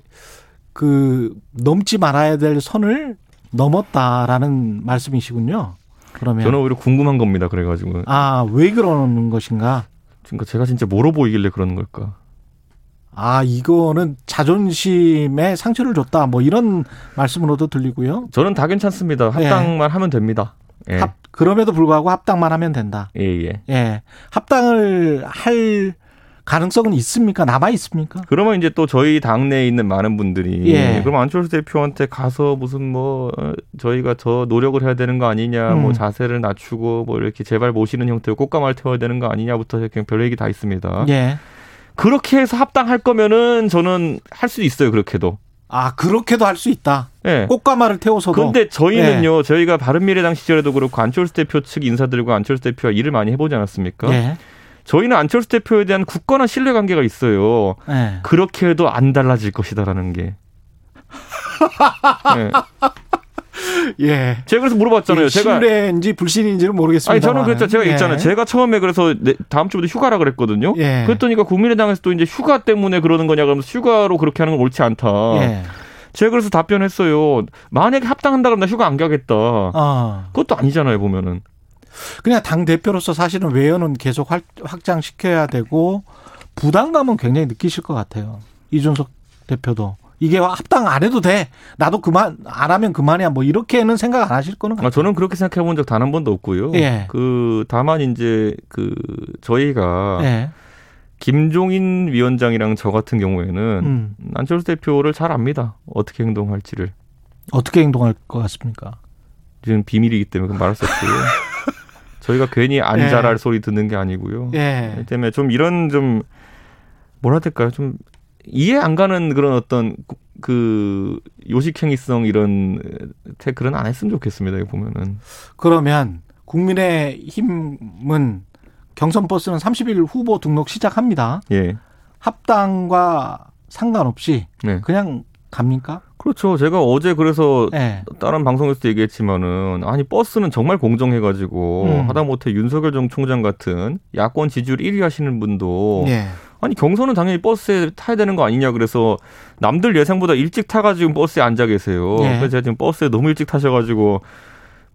그 넘지 말아야 될 선을 넘었다라는 말씀이시군요. 그러면 저는 오히려 궁금한 겁니다. 그래가지고 아 왜 그러는 것인가? 그러니까 제가 진짜 뭐로 보이길래 그러는 걸까? 아, 이거는 자존심에 상처를 줬다. 뭐 이런 말씀으로도 들리고요. 저는 다 괜찮습니다. 합당만 예. 하면 됩니다. 예. 합, 그럼에도 불구하고 합당만 하면 된다. 예, 예. 예. 합당을 할 가능성은 있습니까? 남아 있습니까? 그러면 이제 또 저희 당내에 있는 많은 분들이 예. 그럼 안철수 대표한테 가서 무슨 뭐 어, 저희가 더 노력을 해야 되는 거 아니냐, 뭐 음. 뭐 자세를 낮추고 뭐 이렇게 제발 모시는 형태로 꽃가마를 태워야 되는 거 아니냐부터 그냥 별 얘기 다 있습니다. 예. 그렇게 해서 합당할 거면은 저는 할 수 있어요. 그렇게도. 아 그렇게도 할 수 있다. 네. 꽃가마를 태워서도. 그런데 저희는요. 네. 저희가 바른미래당 시절에도 그렇고 안철수 대표 측 인사들과 안철수 대표와 일을 많이 해보지 않았습니까? 네. 저희는 안철수 대표에 대한 굳건한 신뢰 관계가 있어요. 네. 그렇게 해도 안 달라질 것이다라는 게. 네. 예. 제가 그래서 물어봤잖아요. 제가 신뢰인지 불신인지는 모르겠습니다. 아니 저는 그랬죠. 제가 예. 있잖아요. 제가 처음에 그래서 다음 주부터 휴가라 그랬거든요. 예. 그랬더니까 국민의당에서 또 이제 휴가 때문에 그러는 거냐 그러면서 휴가로 그렇게 하는 건 옳지 않다. 예. 제가 그래서 답변했어요. 만약에 합당한다 그러면 나 휴가 안 가겠다. 아. 그것도 아니잖아요, 보면은. 그냥 당 대표로서 사실은 외연은 계속 확장시켜야 되고 부담감은 굉장히 느끼실 것 같아요. 이준석 대표도. 이게 합당 안 해도 돼. 나도 그만 안 하면 그만이야. 뭐 이렇게는 생각 안 하실 거는 같아요. 아, 저는 그렇게 생각해 본 적 단 한 번도 없고요. 예. 그 다만 이제 그 저희가 예. 김종인 위원장이랑 저 같은 경우에는 음. 안철수 대표를 잘 압니다. 어떻게 행동할지를. 어떻게 행동할 것 같습니까? 지금 비밀이기 때문에 말할 수 없고요. 저희가 괜히 안 예. 잘할 소리 듣는 게 아니고요. 예. 때문에 좀 이런 좀 뭐라 해야 될까요? 좀 이해 안 가는 그런 어떤 그 요식행위성 이런 태클은 안 했으면 좋겠습니다. 이거 보면은. 그러면 국민의 힘은 경선 버스는 30일 후보 등록 시작합니다. 예. 합당과 상관없이 네. 그냥 갑니까? 그렇죠. 제가 어제 그래서 네. 다른 방송에서도 얘기했지만은 아니 버스는 정말 공정해가지고 음. 하다못해 윤석열 정 총장 같은 야권 지지율 1위 하시는 분도 네. 아니 경선은 당연히 버스에 타야 되는 거 아니냐 그래서 남들 예상보다 일찍 타가지고 버스에 앉아 계세요. 네. 그래서 제가 지금 버스에 너무 일찍 타셔가지고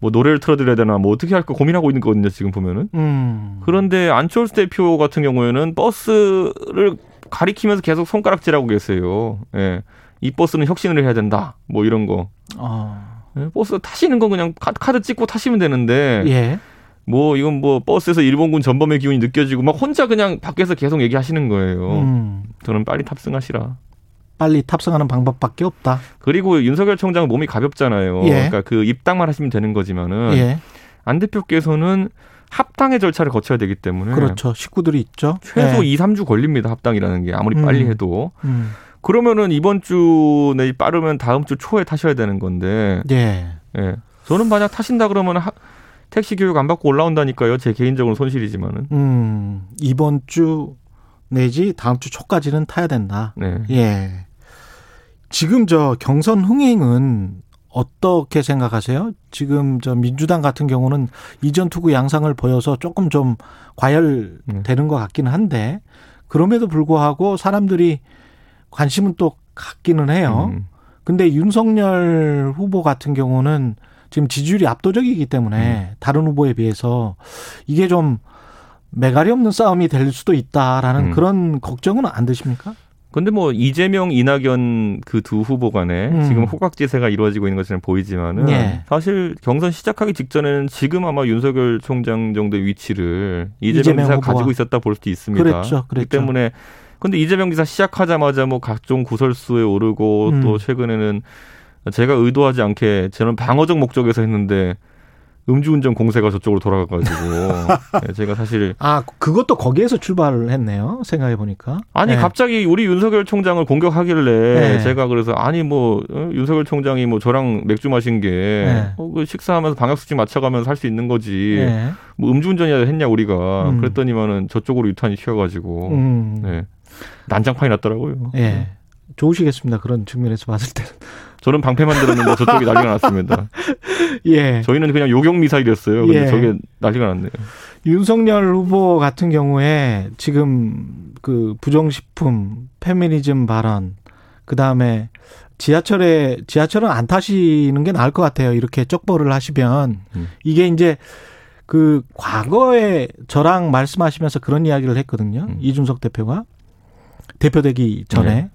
뭐 노래를 틀어드려야 되나 뭐 어떻게 할까 고민하고 있는 거거든요 지금 보면은. 음. 그런데 안철수 대표 같은 경우에는 버스를 가리키면서 계속 손가락질하고 계세요. 예. 이 버스는 혁신을 해야 된다. 뭐 이런 거. 아. 예, 버스 타시는 건 그냥 카드 찍고 타시면 되는데. 예. 뭐 이건 뭐 버스에서 일본군 전범의 기운이 느껴지고 막 혼자 그냥 밖에서 계속 얘기하시는 거예요. 음. 저는 빨리 탑승하시라. 빨리 탑승하는 방법밖에 없다. 그리고 윤석열 총장은 몸이 가볍잖아요. 예. 그러니까 그 입당만 하시면 되는 거지만은 예. 안 대표께서는 합당의 절차를 거쳐야 되기 때문에 그렇죠. 식구들이 있죠. 최소 네. 2, 3주 걸립니다. 합당이라는 게 아무리 음. 빨리 해도. 음. 그러면은 이번 주 내지 빠르면 다음 주 초에 타셔야 되는 건데. 예. 예. 저는 만약 타신다 그러면 하, 택시 교육 안 받고 올라온다니까요. 제 개인적으로 손실이지만은. 음. 이번 주 내지 다음 주 초까지는 타야 된다. 네. 예. 지금 저 경선 흥행은 어떻게 생각하세요? 지금 저 민주당 같은 경우는 이전 투구 양상을 보여서 조금 좀 과열되는 네. 것 같기는 한데 그럼에도 불구하고 사람들이 관심은 또 갖기는 해요. 음. 근데 윤석열 후보 같은 경우는 지금 지지율이 압도적이기 때문에 음. 다른 후보에 비해서 이게 좀 매가리 없는 싸움이 될 수도 있다라는 음. 그런 걱정은 안 드십니까? 근데 뭐 이재명, 이낙연 그 두 후보 간에 음. 지금 호각지세가 이루어지고 있는 것처럼 보이지만은 네. 사실 경선 시작하기 직전에는 지금 아마 윤석열 총장 정도의 위치를 이재명, 후보가. 가지고 있었다 볼 수도 있습니다. 그랬죠, 그랬죠. 그렇기 때문에 근데 이재명 지사 시작하자마자 뭐 각종 구설수에 오르고 음. 또 최근에는 제가 의도하지 않게 저는 방어적 목적에서 했는데 음주운전 공세가 저쪽으로 돌아가가지고 네, 제가 사실 아 그것도 거기에서 출발을 했네요 생각해 보니까 아니 네. 갑자기 우리 윤석열 총장을 공격하길래 네. 제가 그래서 아니 뭐 어, 윤석열 총장이 뭐 저랑 맥주 마신 게 네. 어, 그 식사하면서 방역 수칙 맞춰가면서 할 수 있는 거지 네. 뭐 음주운전이라 했냐 우리가 음. 그랬더니만은 저쪽으로 유탄이 튀어가지고 음. 네. 난장판이 났더라고요. 예. 좋으시겠습니다. 그런 측면에서 봤을 때는. 저는 방패 만 들었는데 저쪽이 난리가 났습니다. 예. 저희는 그냥 요격 미사일이었어요. 근데 예. 저게 난리가 났네요. 윤석열 후보 같은 경우에 지금 그 부정식품, 페미니즘 발언, 그 다음에 지하철에 지하철은 안 타시는 게 나을 것 같아요. 이렇게 쪽벌을 하시면 음. 이게 이제 그 과거에 저랑 말씀하시면서 그런 이야기를 했거든요. 음. 이준석 대표가 대표되기 전에 네.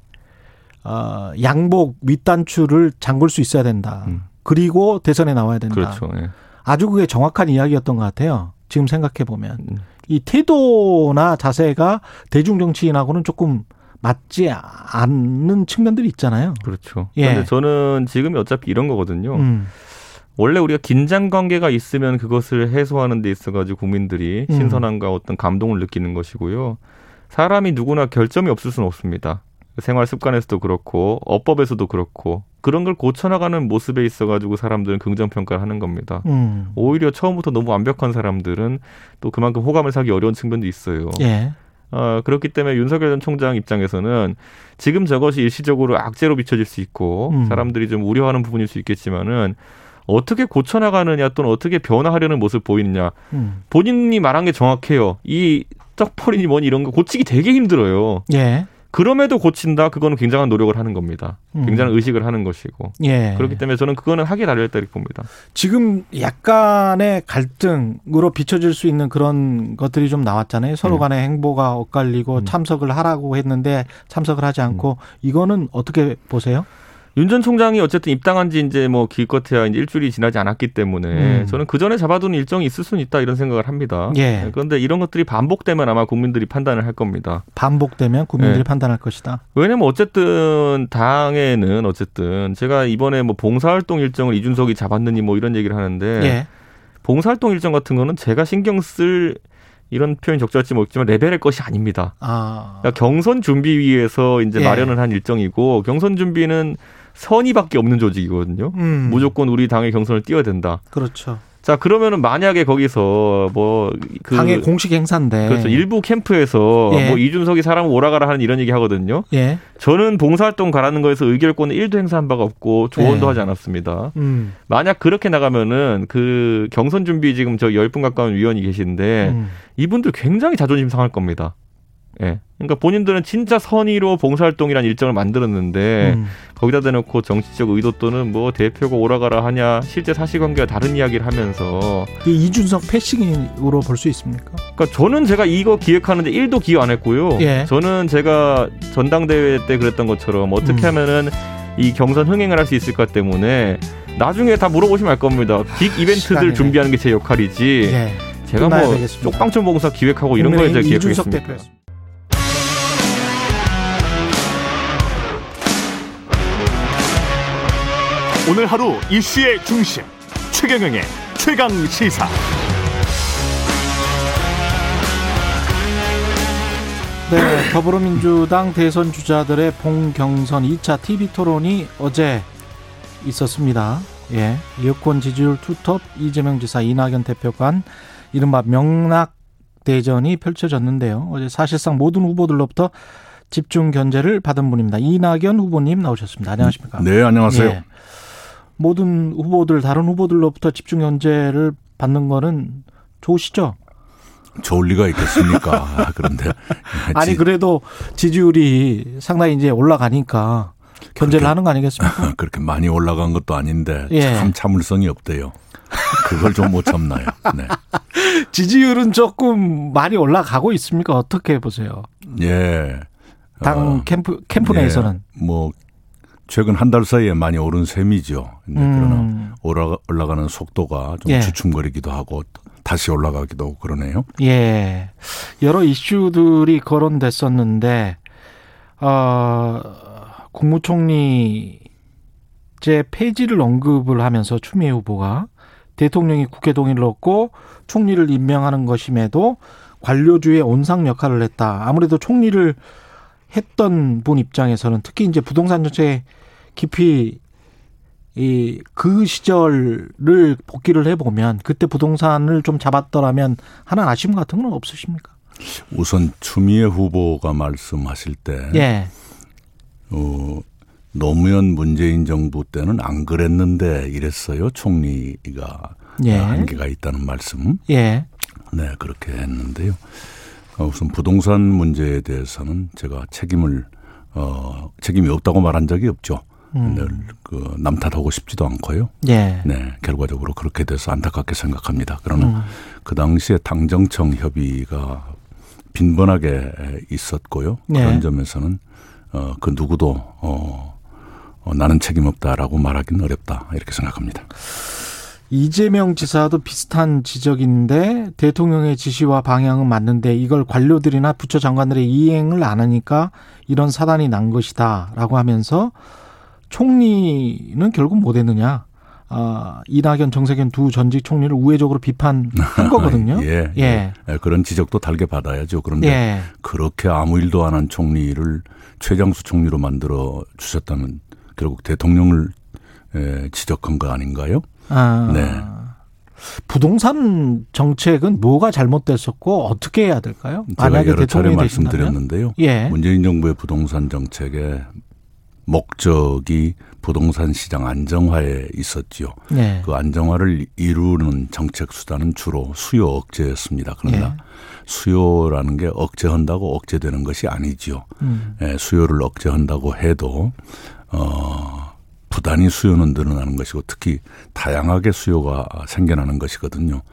어, 양복 윗단추를 잠글 수 있어야 된다. 음. 그리고 대선에 나와야 된다. 그렇죠. 예. 아주 그게 정확한 이야기였던 것 같아요. 지금 생각해 보면 음. 이 태도나 자세가 대중 정치인하고는 조금 맞지 않는 측면들이 있잖아요. 그렇죠. 예. 그런데 저는 지금 어차피 이런 거거든요. 음. 원래 우리가 긴장 관계가 있으면 그것을 해소하는 데 있어가지고 국민들이 음. 신선함과 어떤 감동을 느끼는 것이고요. 사람이 누구나 결점이 없을 수는 없습니다. 생활 습관에서도 그렇고 어법에서도 그렇고 그런 걸 고쳐나가는 모습에 있어가지고 사람들은 긍정 평가를 하는 겁니다. 음. 오히려 처음부터 너무 완벽한 사람들은 또 그만큼 호감을 사기 어려운 측면도 있어요. 예. 어, 그렇기 때문에 윤석열 전 총장 입장에서는 지금 저것이 일시적으로 악재로 비춰질 수 있고 음. 사람들이 좀 우려하는 부분일 수 있겠지만은 어떻게 고쳐나가느냐 또는 어떻게 변화하려는 모습 보이느냐 음. 본인이 말한 게 정확해요. 이 떡벌이니 뭐니 이런 거 고치기 되게 힘들어요. 예. 그럼에도 고친다. 그거는 굉장한 노력을 하는 겁니다. 음. 굉장한 의식을 하는 것이고. 예. 그렇기 때문에 저는 그거는 하기에 달려있다 이렇게 봅니다. 지금 약간의 갈등으로 비춰질 수 있는 그런 것들이 좀 나왔잖아요. 서로 네. 간의 행보가 엇갈리고 음. 참석을 하라고 했는데 참석을 하지 않고 음. 이거는 어떻게 보세요? 윤 전 총장이 어쨌든 입당한 지 이제 뭐 기껏해야 이제 일주일이 지나지 않았기 때문에 음. 저는 그 전에 잡아둔 일정이 있을 수는 있다 이런 생각을 합니다. 예. 그런데 이런 것들이 반복되면 아마 국민들이 판단을 할 겁니다. 반복되면 국민들이 예. 판단할 것이다. 왜냐면 어쨌든 당에는 어쨌든 제가 이번에 뭐 봉사활동 일정을 이준석이 잡았느니 뭐 이런 얘기를 하는데 예. 봉사활동 일정 같은 거는 제가 신경 쓸 이런 표현이 적절할지 모르겠지만 레벨의 것이 아닙니다. 아. 그러니까 경선 준비위에서 이제 예. 마련을 한 일정이고 경선 준비는 선의밖에 없는 조직이거든요. 음. 무조건 우리 당의 경선을 띄워야 된다. 그렇죠. 자 그러면은 만약에 거기서 뭐그 당의 공식 행사인데 그렇죠 일부 캠프에서 예. 뭐 이준석이 사람 오라가라 하는 이런 얘기 하거든요. 예. 저는 봉사활동 가라는 거에서 의결권을 1도 행사한 바가 없고 조언도 예. 하지 않았습니다. 음. 만약 그렇게 나가면은 그 경선 준비 지금 저 10분 가까운 위원이 계신데 음. 이분들 굉장히 자존심 상할 겁니다. 예. 그러니까 본인들은 진짜 선의로 봉사활동이란 일정을 만들었는데 음. 거기다 대놓고 정치적 의도 또는 뭐 대표가 오라가라 하냐 실제 사실관계와 다른 이야기를 하면서 이준석 패싱으로 볼 수 있습니까? 그러니까 저는 제가 이거 기획하는데 1도 기여 안 했고요. 예. 저는 제가 전당대회 때 그랬던 것처럼 어떻게 음. 하면은 이 경선 흥행을 할 수 있을까 때문에 나중에 다 물어보시면 알 겁니다. 빅 이벤트들 준비하는 게 제 역할이지. 예. 제가 뭐 쪽방촌 봉사 기획하고 이런 거에 제가 기획했습니다. 오늘 하루 이슈의 중심 최경영의 최강 시사. 네, 더불어민주당 대선 주자들의 봉경선 2차 TV 토론이 어제 있었습니다. 예, 여권 지지율 투톱 이재명 지사 이낙연 대표 간 이른바 명락 대전이 펼쳐졌는데요. 어제 사실상 모든 후보들로부터 집중 견제를 받은 분입니다. 이낙연 후보님 나오셨습니다. 안녕하십니까? 네, 안녕하세요. 예. 모든 후보들 다른 후보들로부터 집중 견제를 받는 거는 좋으시죠? 좋을 리가 있겠습니까? 그런데 아니 그래도 지지율이 상당히 이제 올라가니까 견제를 그렇게, 하는 거 아니겠습니까? 그렇게 많이 올라간 것도 아닌데 예. 참 참을성이 없대요. 그걸 좀 못 참나요. 네. 지지율은 조금 많이 올라가고 있습니까? 어떻게 보세요? 예. 당 어, 캠프 캠프 내에서는 예. 뭐 최근 한 달 사이에 많이 오른 셈이죠. 근데 음. 그러나 올라가, 올라가는 속도가 좀 예. 주춤거리기도 하고 다시 올라가기도 하고 그러네요. 예. 여러 이슈들이 거론됐었는데 어, 국무총리 제 폐지를 언급을 하면서 추미애 후보가 대통령이 국회 동의를 얻고 총리를 임명하는 것임에도 관료주의 온상 역할을 했다. 아무래도 총리를 했던 분 입장에서는 특히 이제 부동산 정책 깊이 이 그 시절을 복귀를 해보면 그때 부동산을 좀 잡았더라면 하는 아쉬움 같은 건 없으십니까? 우선 추미애 후보가 말씀하실 때, 예. 어, 노무현 문재인 정부 때는 안 그랬는데 이랬어요. 총리가 예. 한계가 있다는 말씀. 예. 네, 그렇게 했는데요. 어, 우선 부동산 문제에 대해서는 제가 책임을 어 책임이 없다고 말한 적이 없죠. 음. 늘그 남탓하고 싶지도 않고요. 예. 네, 결과적으로 그렇게 돼서 안타깝게 생각합니다. 그러나 음. 그 당시에 당정청 협의가 빈번하게 있었고요. 예. 그런 점에서는 어 그 누구도 어, 어 나는 책임 없다라고 말하기는 어렵다 이렇게 생각합니다. 이재명 지사도 비슷한 지적인데 대통령의 지시와 방향은 맞는데 이걸 관료들이나 부처 장관들의 이행을 안 하니까 이런 사단이 난 것이다라고 하면서 총리는 결국 못 했느냐. 아, 이낙연, 정세균 두 전직 총리를 우회적으로 비판한 거거든요. 예, 예. 예. 그런 지적도 달게 받아야죠. 그런데 예. 그렇게 아무 일도 안 한 총리를 최장수 총리로 만들어 주셨다는 결국 대통령을 예, 지적한 거 아닌가요? 아. 네. 부동산 정책은 뭐가 잘못됐었고 어떻게 해야 될까요? 만약에 여러 차례 말씀드렸는데요. 예. 문재인 정부의 부동산 정책의 목적이 부동산 시장 안정화에 있었지요. 예. 그 안정화를 이루는 정책 수단은 주로 수요 억제였습니다. 그러나 예. 수요라는 게 억제한다고 억제되는 것이 아니지요. 음. 예, 수요를 억제한다고 해도 어 부단히 수요는 늘어나는 것이고 특히 다양하게 수요가 생겨나는 것이거든요.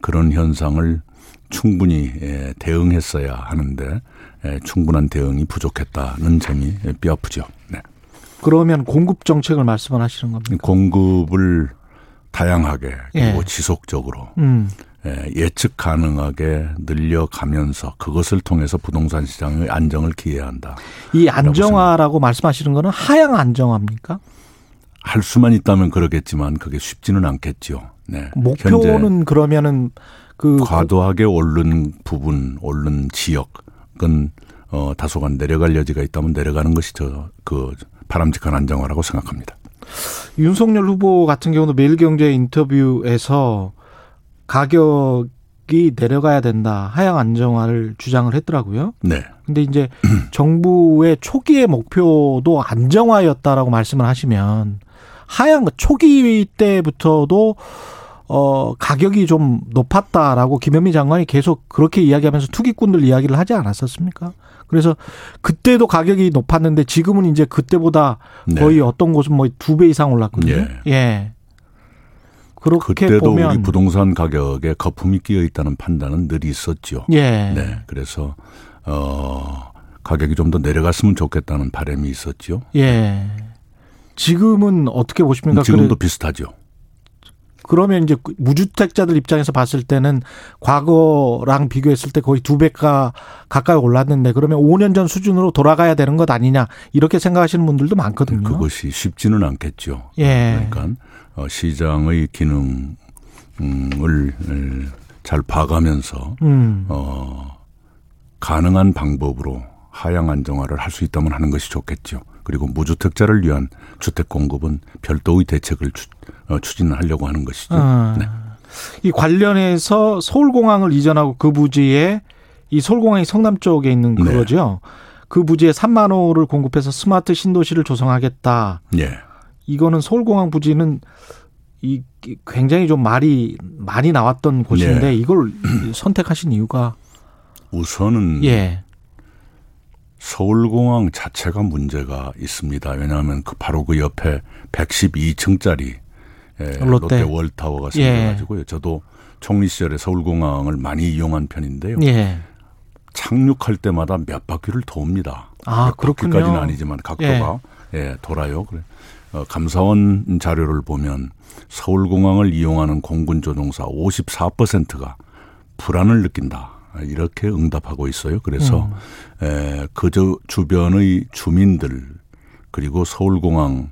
그런 현상을 충분히 예, 대응했어야 하는데 예, 충분한 대응이 부족했다는 점이 뼈아프죠. 네. 그러면 공급 정책을 말씀을 하시는 겁니까? 공급을 다양하게 그리고 예. 지속적으로 음. 예측 가능하게 늘려가면서 그것을 통해서 부동산 시장의 안정을 기해야 한다. 이 안정화라고 말씀하시는 거는 하향 안정화입니까? 할 수만 있다면 그러겠지만 그게 쉽지는 않겠죠. 네. 목표는 그러면은 그 과도하게 오른 부분, 오른 지역은 어 다소간 내려갈 여지가 있다면 내려가는 것이 저 그 바람직한 안정화라고 생각합니다. 윤석열 후보 같은 경우도 매일경제 인터뷰에서 가격이 내려가야 된다. 하향 안정화를 주장을 했더라고요. 네. 근데 이제 정부의 초기의 목표도 안정화였다라고 말씀을 하시면 하향 초기 때부터도 어 가격이 좀 높았다라고 김현미 장관이 계속 그렇게 이야기하면서 투기꾼들 이야기를 하지 않았었습니까? 그래서 그때도 가격이 높았는데 지금은 이제 그때보다 네. 거의 어떤 곳은 뭐 두 배 이상 올랐거든요. 예. 예. 그렇게 그때도 보면 우리 부동산 가격에 거품이 끼어 있다는 판단은 늘 있었죠. 예. 네. 그래서 어 가격이 좀 더 내려갔으면 좋겠다는 바람이 있었죠. 예. 지금은 어떻게 보십니까? 지금도 그래, 비슷하죠. 그러면 이제 무주택자들 입장에서 봤을 때는 과거랑 비교했을 때 거의 두 배가 가까이 올랐는데 그러면 5년 전 수준으로 돌아가야 되는 것 아니냐 이렇게 생각하시는 분들도 많거든요. 그것이 쉽지는 않겠죠. 예. 그러니까 어, 시장의 기능을 잘 봐가면서 음. 어 가능한 방법으로 하향 안정화를 할 수 있다면 하는 것이 좋겠죠. 그리고 무주택자를 위한 주택 공급은 별도의 대책을 추, 어, 진하려고 하는 것이죠. 아, 네. 이 관련해서 서울공항을 이전하고 그 부지에 이 서울공항이 성남 쪽에 있는 네. 그거죠. 네. 그 부지에 3만 호를 공급해서 스마트 신도시를 조성하겠다. 예. 이거는 서울공항 부지는 이 굉장히 좀 말이 많이 나왔던 곳인데 네. 이걸 선택하신 이유가 우선은 예. 서울공항 자체가 문제가 있습니다. 왜냐하면 그 바로 그 옆에 112층짜리 예, 롯데, 롯데 월타워가 생겨가지고요. 예. 저도 총리 시절에 서울공항을 많이 이용한 편인데요. 예. 착륙할 때마다 몇 바퀴를 돕니다. 아, 그렇군요. 바퀴까지는 아니지만 각도가 예, 예 돌아요. 그래. 어, 감사원 자료를 보면 서울공항을 이용하는 공군 조종사 54%가 불안을 느낀다. 이렇게 응답하고 있어요. 그래서 음. 에, 그저 주변의 주민들 그리고 서울공항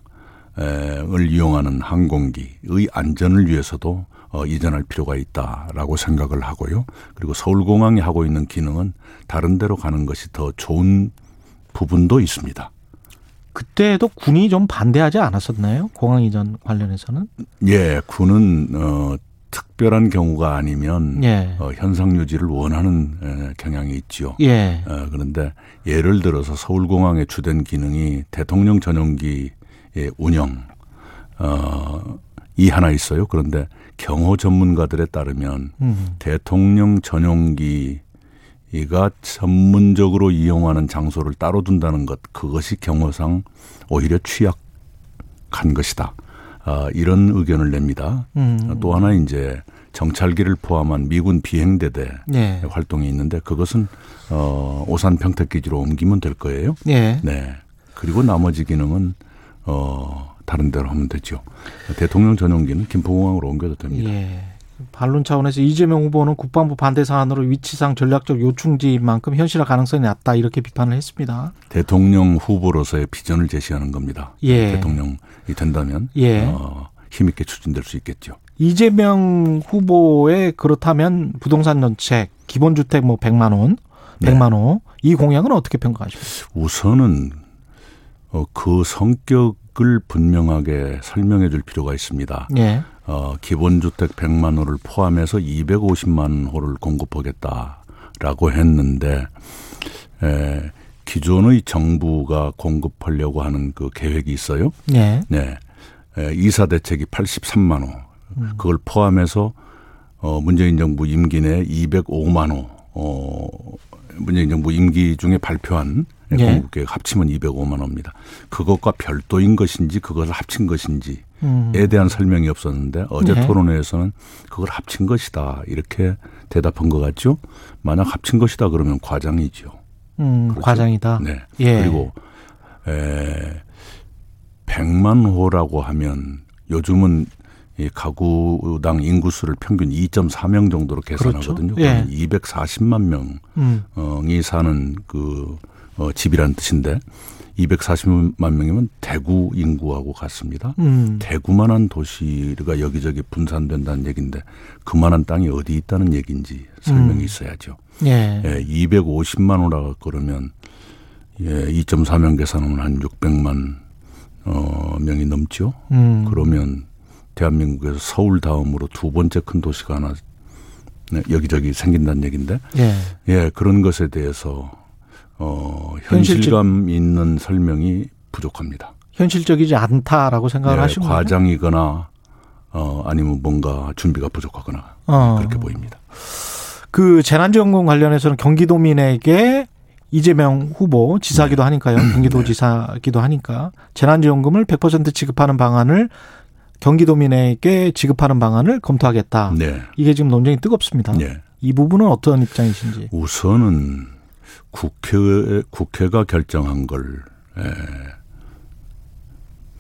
을 이용하는 항공기의 안전을 위해서도 어, 이전할 필요가 있다라고 생각을 하고요. 그리고 서울공항이 하고 있는 기능은 다른 데로 가는 것이 더 좋은 부분도 있습니다. 그때도 군이 좀 반대하지 않았었나요? 공항 이전 관련해서는? 예, 군은 어 특별한 경우가 아니면 예. 어, 현상 유지를 원하는 에, 경향이 있지요. 예. 어, 그런데 예를 들어서 서울공항의 주된 기능이 대통령 전용기의 운영 어, 이 하나 있어요. 그런데 경호 전문가들에 따르면 음. 대통령 전용기 이가 전문적으로 이용하는 장소를 따로 둔다는 것 그것이 경호상 오히려 취약한 것이다. 아, 이런 의견을 냅니다. 음. 또 하나 이제 정찰기를 포함한 미군 비행대대 네. 활동이 있는데 그것은 어, 오산 평택 기지로 옮기면 될 거예요. 네. 네. 그리고 나머지 기능은 어, 다른 데로 하면 되죠. 대통령 전용기는 김포공항으로 옮겨도 됩니다. 예. 반론 차원에서 이재명 후보는 국방부 반대 사안으로 위치상 전략적 요충지인 만큼 현실화 가능성이 낮다 이렇게 비판을 했습니다. 대통령 후보로서의 비전을 제시하는 겁니다. 예. 대통령이 된다면 예. 어, 힘 있게 추진될 수 있겠죠. 이재명 후보의 그렇다면 부동산 정책, 기본주택 뭐 100만 원, 100만 원, 이 공약은 어떻게 평가하십니까? 우선은 어, 그 성격을 분명하게 설명해 줄 필요가 있습니다. 예. 어, 기본주택 100만 호를 포함해서 250만 호를 공급하겠다라고 했는데 에, 기존의 정부가 공급하려고 하는 그 계획이 있어요. 네. 네. 에, 이사 대책이 83만 호. 음. 그걸 포함해서 어, 문재인 정부 임기 내 205만 호. 어, 문재인 정부 임기 중에 발표한 네. 공급 계획 합치면 205만 호입니다. 그것과 별도인 것인지 그것을 합친 것인지 음. 에 대한 설명이 없었는데 어제 네. 토론회에서는 그걸 합친 것이다 이렇게 대답한 것 같죠. 만약 합친 것이다 그러면 과장이죠. 음, 그렇죠? 과장이다. 네. 예. 그리고 에 100만 호라고 하면 요즘은 이 가구당 인구수를 평균 2.4명 정도로 계산하거든요. 그렇죠. 예. 240만 명이 음. 사는 그 어, 집이라는 뜻인데 240만 명이면 대구 인구하고 같습니다. 음. 대구만한 도시가 여기저기 분산된다는 얘기인데 그만한 땅이 어디 있다는 얘기인지 설명이 음. 있어야죠. 예. 예 250만 호라 그러면 예, 2.4명 계산하면 한 600만 어, 명이 넘죠. 음. 그러면 대한민국에서 서울 다음으로 두 번째 큰 도시가 하나 네, 여기저기 생긴다는 얘기인데 예. 예 그런 것에 대해서 어, 현실감. 있는 설명이 부족합니다. 현실적이지 않다라고 생각을 네, 하시는 과장이거나 어, 아니면 뭔가 준비가 부족하거나 어. 그렇게 보입니다. 그 재난지원금 관련해서는 경기도민에게 이재명 후보 지사기도 네. 하니까요. 경기도지사기도 네. 하니까 재난지원금을 100% 지급하는 방안을 경기도민에게 지급하는 방안을 검토하겠다. 네. 이게 지금 논쟁이 뜨겁습니다. 네. 이 부분은 어떤 입장이신지? 우선은 국회 국회가 결정한 걸 에,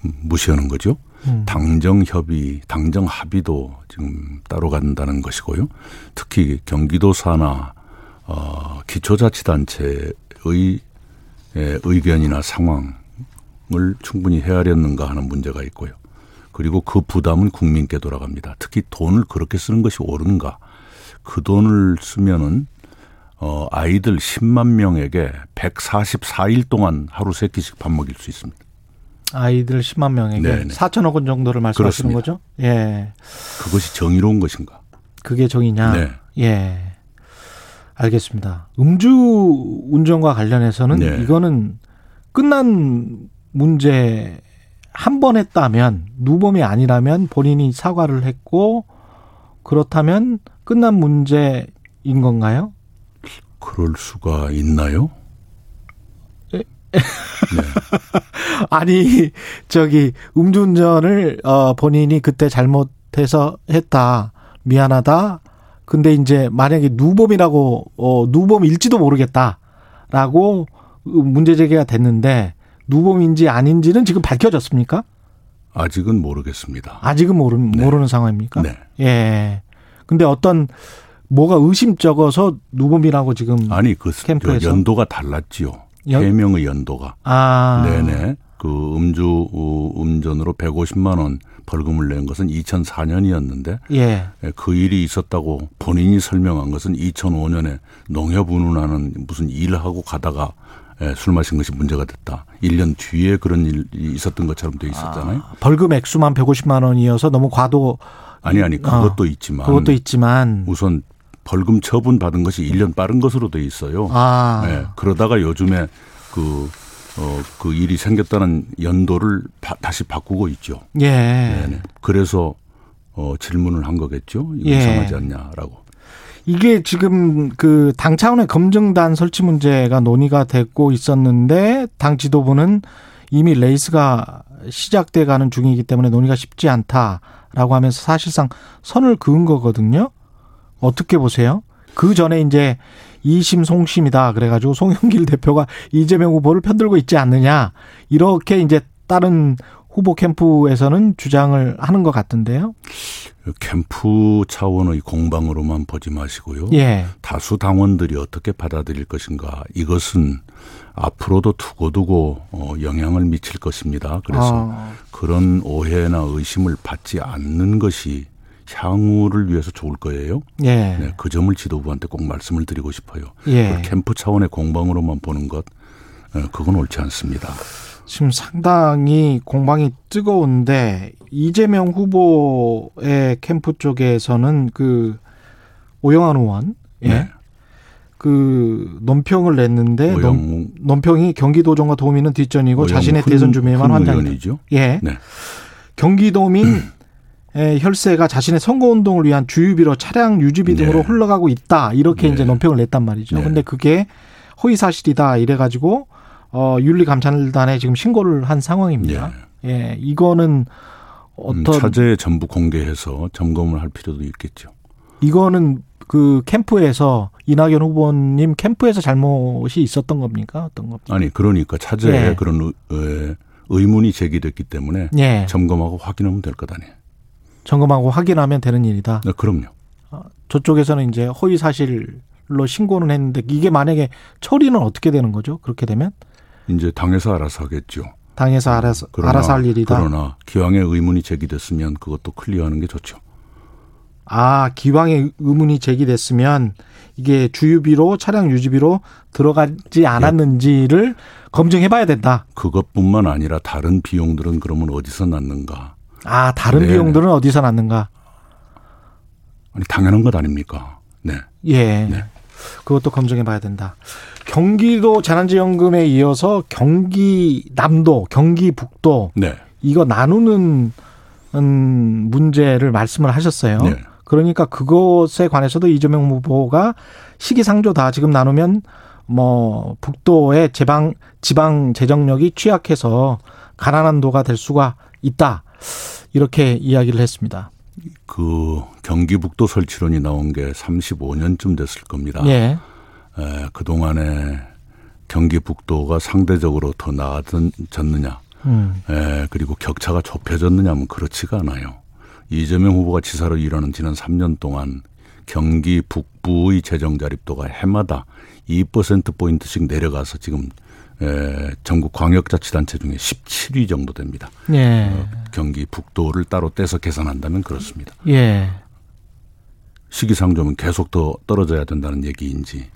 무시하는 거죠. 음. 당정 협의, 당정 합의도 지금 따로 간다는 것이고요. 특히 경기도 사나 어, 기초자치단체의 에, 의견이나 상황을 충분히 헤아렸는가 하는 문제가 있고요. 그리고 그 부담은 국민께 돌아갑니다. 특히 돈을 그렇게 쓰는 것이 옳은가? 그 돈을 쓰면은 어, 아이들 10만 명에게 144일 동안 하루 세 끼씩 밥 먹일 수 있습니다. 아이들 10만 명에게 네네. 4천억 원 정도를 말씀하시는 그렇습니다. 거죠? 예. 그것이 정의로운 것인가? 그게 정의냐? 네. 예. 알겠습니다. 음주 운전과 관련해서는 네. 이거는 끝난 문제 한 번 했다면 누범이 아니라면 본인이 사과를 했고 그렇다면 끝난 문제인 건가요? 그럴 수가 있나요? 네. 아니 저기 음주운전을 어 본인이 그때 잘못해서 했다 미안하다 근데 이제 만약에 누범이라고 어 누범일지도 모르겠다라고 문제 제기가 됐는데 누범인지 아닌지는 지금 밝혀졌습니까? 아직은 모르겠습니다. 아직은 모르, 네. 모르는 상황입니까? 네. 예. 근데 어떤 뭐가 의심적어서 누범이라고 지금 아니 그 캠프에서 연도가 달랐지요. 연... 해명의 연도가. 아. 네네. 그 음주 음전으로 150만 원 벌금을 낸 것은 2004년이었는데 예. 예. 그 일이 있었다고 본인이 설명한 것은 2005년에 농협 운운하는 무슨 일을 하고 가다가 예, 술 마신 것이 문제가 됐다. 1년 뒤에 그런 일이 있었던 것처럼 돼 있었잖아요. 아, 벌금 액수만 150만 원이어서 너무 과도 아니 아니 그것도 어, 있지만 그것도 있지만 우선 벌금 처분 받은 것이 1년 빠른 것으로 돼 있어요. 아. 예, 그러다가 요즘에 그 어, 그 일이 생겼다는 연도를 바, 다시 바꾸고 있죠. 예. 네네. 그래서 어, 질문을 한 거겠죠. 예. 이상하지 않냐라고. 이게 지금 그 당 차원의 검증단 설치 문제가 논의가 됐고 있었는데 당 지도부는 이미 레이스가 시작돼 가는 중이기 때문에 논의가 쉽지 않다라고 하면서 사실상 선을 그은 거거든요. 어떻게 보세요? 그 전에 이제 이심 송심이다 그래가지고 송영길 대표가 이재명 후보를 편들고 있지 않느냐 이렇게 이제 다른 후보 캠프에서는 주장을 하는 것 같은데요. 캠프 차원의 공방으로만 보지 마시고요. 예. 다수 당원들이 어떻게 받아들일 것인가 이것은 앞으로도 두고두고 어, 영향을 미칠 것입니다. 그래서 아. 그런 오해나 의심을 받지 않는 것이 향후를 위해서 좋을 거예요. 예. 네, 그 점을 지도부한테 꼭 말씀을 드리고 싶어요. 예. 캠프 차원의 공방으로만 보는 것, 어, 그건 옳지 않습니다. 지금 상당히 공방이 뜨거운데 이재명 후보의 캠프 쪽에서는 그 오영환 의원, 예. 네. 그 논평을 냈는데 논, 논평이 경기도정과 도민은 뒷전이고 자신의 대선 주민만 환장이다. 예. 네. 경기도민 혈세가 자신의 선거 운동을 위한 주유비로 차량 유지비 등으로 네. 흘러가고 있다. 이렇게 네. 이제 논평을 냈단 말이죠. 네. 근데 그게 허위 사실이다. 이래 가지고 어 윤리감찰단에 지금 신고를 한 상황입니다. 네. 예, 이거는 어떤 음, 차제 전부 공개해서 점검을 할 필요도 있겠죠. 이거는 그 캠프에서 이낙연 후보님 캠프에서 잘못이 있었던 겁니까? 어떤 겁니까? 아니 그러니까 차제에 예. 그런 의문이 제기됐기 때문에 예. 점검하고 확인하면 될 것 아니에요. 점검하고 확인하면 되는 일이다. 네, 그럼요. 어, 저쪽에서는 이제 허위 사실로 신고는 했는데 이게 만약에 처리는 어떻게 되는 거죠? 그렇게 되면 이제 당에서 알아서 하겠죠. 당에서 알아서 그러나, 알아서 할 일이다. 그러나 기왕에 의문이 제기됐으면 그것도 클리어하는 게 좋죠. 아 기왕에 의문이 제기됐으면 이게 주유비로 차량 유지비로 들어가지 않았는지를 예. 검증해 봐야 된다. 그것뿐만 아니라 다른 비용들은 그러면 어디서 났는가? 아, 다른 네. 비용들은 어디서 났는가? 아니, 당연한 것 아닙니까? 네. 예. 네. 그것도 검증해 봐야 된다. 경기도 재난지원금에 이어서 경기 남도, 경기 북도 네. 이거 나누는 음, 문제를 말씀을 하셨어요. 네. 그러니까 그것에 관해서도 이재명 후보가 시기상조다. 지금 나누면 뭐 북도의 지방 지방 재정력이 취약해서 가난한 도가 될 수가 있다. 이렇게 이야기를 했습니다. 그 경기북도 설치론이 나온 게 35년쯤 됐을 겁니다. 예. 에, 그동안에 경기북도가 상대적으로 더 나아졌느냐, 음. 에, 그리고 격차가 좁혀졌느냐 하면 그렇지가 않아요. 이재명 후보가 지사로 일하는 지난 3년 동안 경기 북부의 재정 자립도가 해마다 2%포인트씩 내려가서 지금 에, 전국 광역자치단체 중에 17위 정도 됩니다. 예. 어, 경기 북도를 따로 떼서 계산한다면 그렇습니다. 예. 시기상조면 계속 더 떨어져야 된다는 얘기인지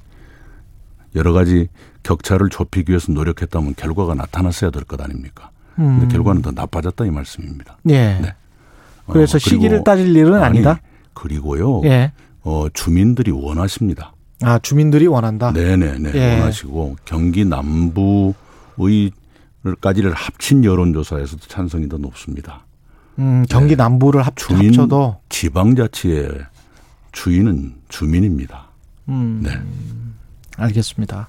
여러 가지 격차를 좁히기 위해서 노력했다면 결과가 나타났어야 될 것 아닙니까? 음. 근데 결과는 더 나빠졌다 이 말씀입니다. 예. 네. 그래서 어, 시기를 따질 일은 아니, 아니다. 그리고요. 예. 어, 주민들이 원하십니다. 아, 주민들이 원한다. 네네네. 예. 원하시고 경기 남부의 까지를 합친 여론조사에서도 찬성이 더 높습니다. 음, 경기 네. 남부를 합, 주민, 합쳐도 지방자치의 주인은 주민입니다. 음, 네. 알겠습니다.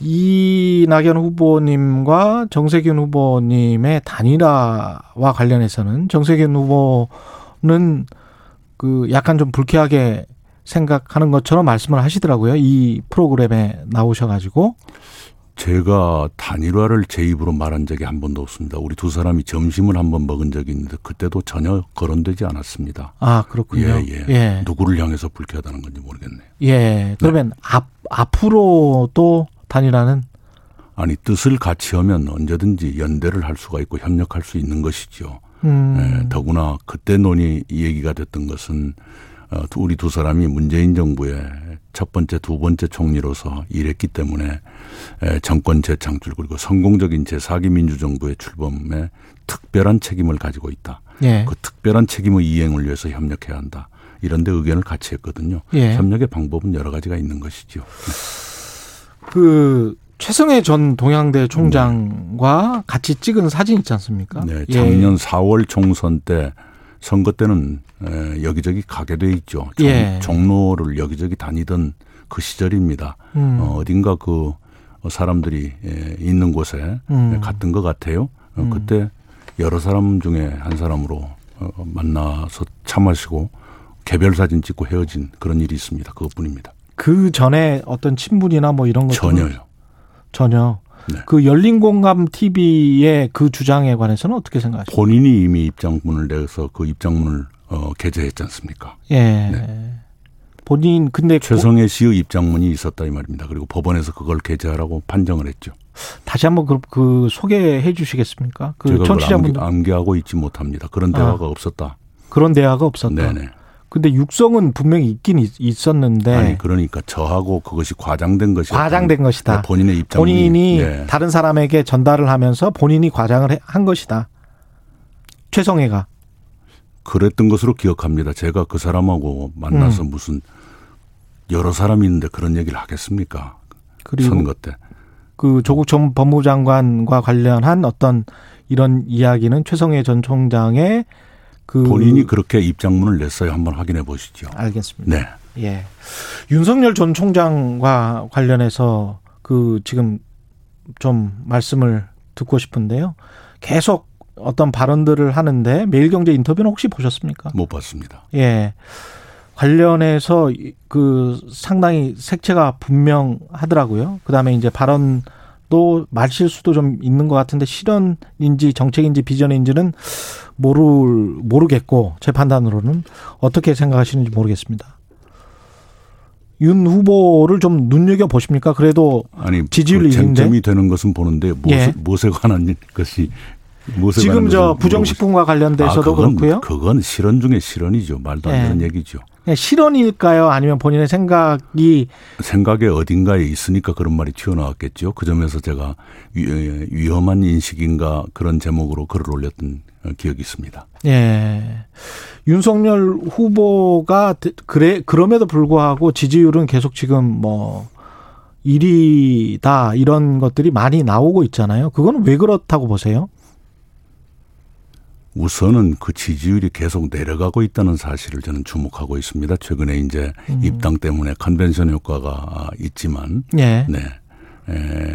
이낙연 후보님과 정세균 후보님의 단일화와 관련해서는 정세균 후보는 그 약간 좀 불쾌하게 생각하는 것처럼 말씀을 하시더라고요. 이 프로그램에 나오셔가지고. 제가 단일화를 제 입으로 말한 적이 한 번도 없습니다. 우리 두 사람이 점심을 한 번 먹은 적이 있는데 그때도 전혀 거론되지 않았습니다. 아 그렇군요. 예, 예. 예. 누구를 향해서 불쾌하다는 건지 모르겠네요. 예. 그러면 네. 앞 앞으로도 단일화는 아니 뜻을 같이 하면 언제든지 연대를 할 수가 있고 협력할 수 있는 것이죠. 음. 예, 더구나 그때 논의 얘기가 됐던 것은 어, 우리 두 사람이 문재인 정부의 첫 번째, 두 번째 총리로서 일했기 때문에 정권 재창출 그리고 성공적인 제4기 민주정부의 출범에 특별한 책임을 가지고 있다. 예. 그 특별한 책임의 이행을 위해서 협력해야 한다. 이런데 의견을 같이 했거든요. 예. 협력의 방법은 여러 가지가 있는 것이죠. 네. 그 최승혜 전 동양대 총장과 네. 같이 찍은 사진 있지 않습니까? 네, 작년 예. 4월 총선 때 선거 때는 여기저기 가게 돼 있죠. 종, 예. 종로를 여기저기 다니던 그 시절입니다. 음. 어, 어딘가 그 사람들이 있는 곳에 음. 갔던 것 같아요. 어, 음. 그때 여러 사람 중에 한 사람으로 어, 만나서 차 마시고 개별 사진 찍고 헤어진 그런 일이 있습니다. 그것뿐입니다. 그 전에 어떤 친분이나 뭐 이런 것 전혀요. 전혀. 네. 그 열린 공감 TV의 그 주장에 관해서는 어떻게 생각하십니까? 본인이 이미 입장문을 내서 그 입장문을 어, 게재했지 않습니까? 예. 네. 본인 근데 최성애 씨의 입장문이 있었다 이 말입니다. 그리고 법원에서 그걸 게재하라고 판정을 했죠. 다시 한번 그, 그 소개해 주시겠습니까? 그 청취자분들 암기, 하고 있지 못합니다. 그런 아. 대화가 아, 없었다. 그런 대화가 없었다. 네네. 근데 육성은 분명히 있긴 있 었는데 아니 그러니까 저하고 그것이 과장된 것이 과장된 것이다. 본인의 입장 본인이 네. 다른 사람에게 전달을 하면서 본인이 과장을 한 것이다. 최성애가 그랬던 것으로 기억합니다. 제가 그 사람하고 만나서 음. 무슨 여러 사람이 있는데 그런 얘기를 하겠습니까? 그리고 선거 때. 그 조국 전 법무장관과 관련한 어떤 이런 이야기는 최성애 전 총장의 그 본인이 그렇게 입장문을 냈어요. 한번 확인해 보시죠. 알겠습니다. 네. 예. 윤석열 전 총장과 관련해서 그 지금 좀 말씀을 듣고 싶은데요. 계속 어떤 발언들을 하는데 매일경제 인터뷰는 혹시 보셨습니까? 못 봤습니다. 예. 관련해서 그 상당히 색채가 분명하더라고요. 그 다음에 이제 발언도 말실수도 좀 있는 것 같은데 실언인지 정책인지 비전인지는 모르, 모르겠고 제 판단으로는 어떻게 생각하시는지 모르겠습니다. 윤 후보를 좀 눈여겨 보십니까? 그래도 아니 지지율 그 쟁점이 되는 것은 보는데 무엇에, 예. 무엇에 관한 것이 지금 저 부정식품과 관련돼서도 아, 그건, 그렇고요. 그건 실언 중에 실언이죠. 말도 안 되는 네. 얘기죠. 실언일까요? 아니면 본인의 생각이 생각에 어딘가에 있으니까 그런 말이 튀어나왔겠죠. 그 점에서 제가 위험한 인식인가 그런 제목으로 글을 올렸던 기억이 있습니다. 예. 윤석열 후보가 그래 그럼에도 불구하고 지지율은 계속 지금 뭐 1위다 이런 것들이 많이 나오고 있잖아요. 그건 왜 그렇다고 보세요? 우선은 그 지지율이 계속 내려가고 있다는 사실을 저는 주목하고 있습니다. 최근에 이제 음. 입당 때문에 컨벤션 효과가 있지만, 예. 네, 에,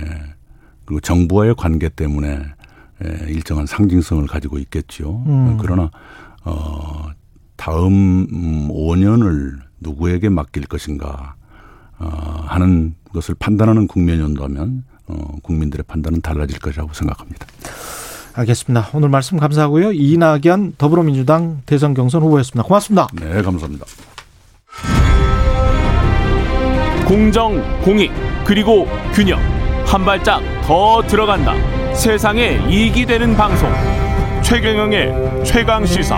그리고 정부와의 관계 때문에 에, 일정한 상징성을 가지고 있겠죠. 음. 그러나 어, 다음 5년을 누구에게 맡길 것인가 어, 하는 것을 판단하는 국면이 온다면 어, 국민들의 판단은 달라질 것이라고 생각합니다. 알겠습니다. 오늘 말씀 감사하고요. 이낙연 더불어민주당 대선 경선 후보였습니다. 고맙습니다. 네, 감사합니다. 공정, 공익, 그리고 균형. 한 발짝 더 들어간다. 세상에 이익이 되는 방송. 최경영의 최강 시사.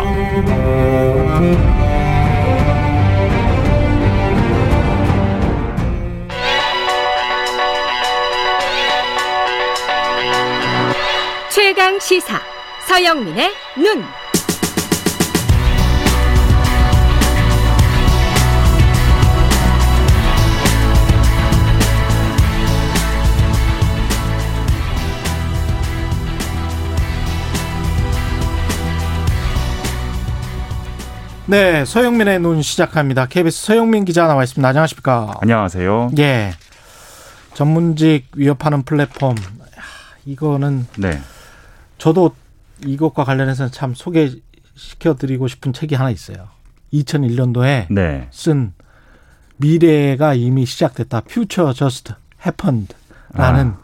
최강 시사. 서영민의 눈. 네, 서영민의 눈 시작합니다. KBS 서영민 기자 나와 있습니다. 안녕하십니까? 안녕하세요. 예. 전문직 위협하는 플랫폼. 이거는 네. 저도 이것과 관련해서 참 소개시켜 드리고 싶은 책이 하나 있어요. 2001년도에 네. 쓴 미래가 이미 시작됐다. Future Just Happened라는 아.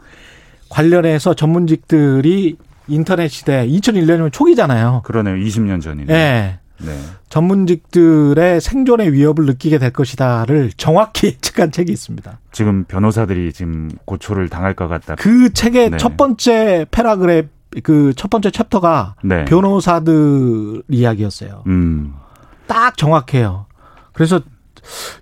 관련해서 전문직들이 인터넷 시대 2001년이면 초기잖아요. 그러네요. 20년 전이네요. 네. 네. 전문직들의 생존의 위협을 느끼게 될 것이다를 정확히 예측한 책이 있습니다. 지금 변호사들이 지금 고초를 당할 것 같다. 그 책의 네. 첫 번째 paragraph 그 첫 번째 chapter가 네. 변호사들 이야기였어요. 음. 딱 정확해요. 그래서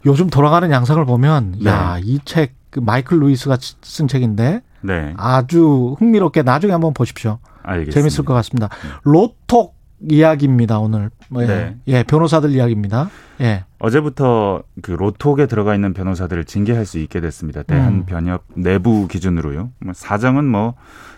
요즘 돌아가는 양상을 보면 네. 야 이 책 그 마이클 루이스가 쓴 책인데 네. 아주 흥미롭게 나중에 한번 보십시오. 알겠습니다. 재밌을 것 같습니다. 네. 로톡 이야기입니다 오늘. 예. 네. 예, 변호사들 이야기입니다. 예. 어제부터 그 로톡에 들어가 있는 변호사들을 징계할 수 있게 됐습니다. 대한 음. 변협 내부 기준으로요. 뭐 사정은 뭐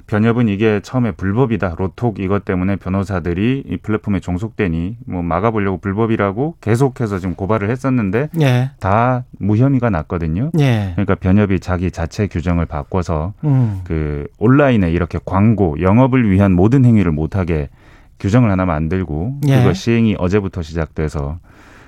변협은 이게 처음에 불법이다. 로톡 이것 때문에 변호사들이 이 플랫폼에 종속되니 뭐 막아보려고 불법이라고 계속해서 지금 고발을 했었는데 예. 다 무혐의가 났거든요. 예. 그러니까 변협이 자기 자체 규정을 바꿔서 음. 그 온라인에 이렇게 광고 영업을 위한 모든 행위를 못하게 규정을 하나 만들고 예. 그거 시행이 어제부터 시작돼서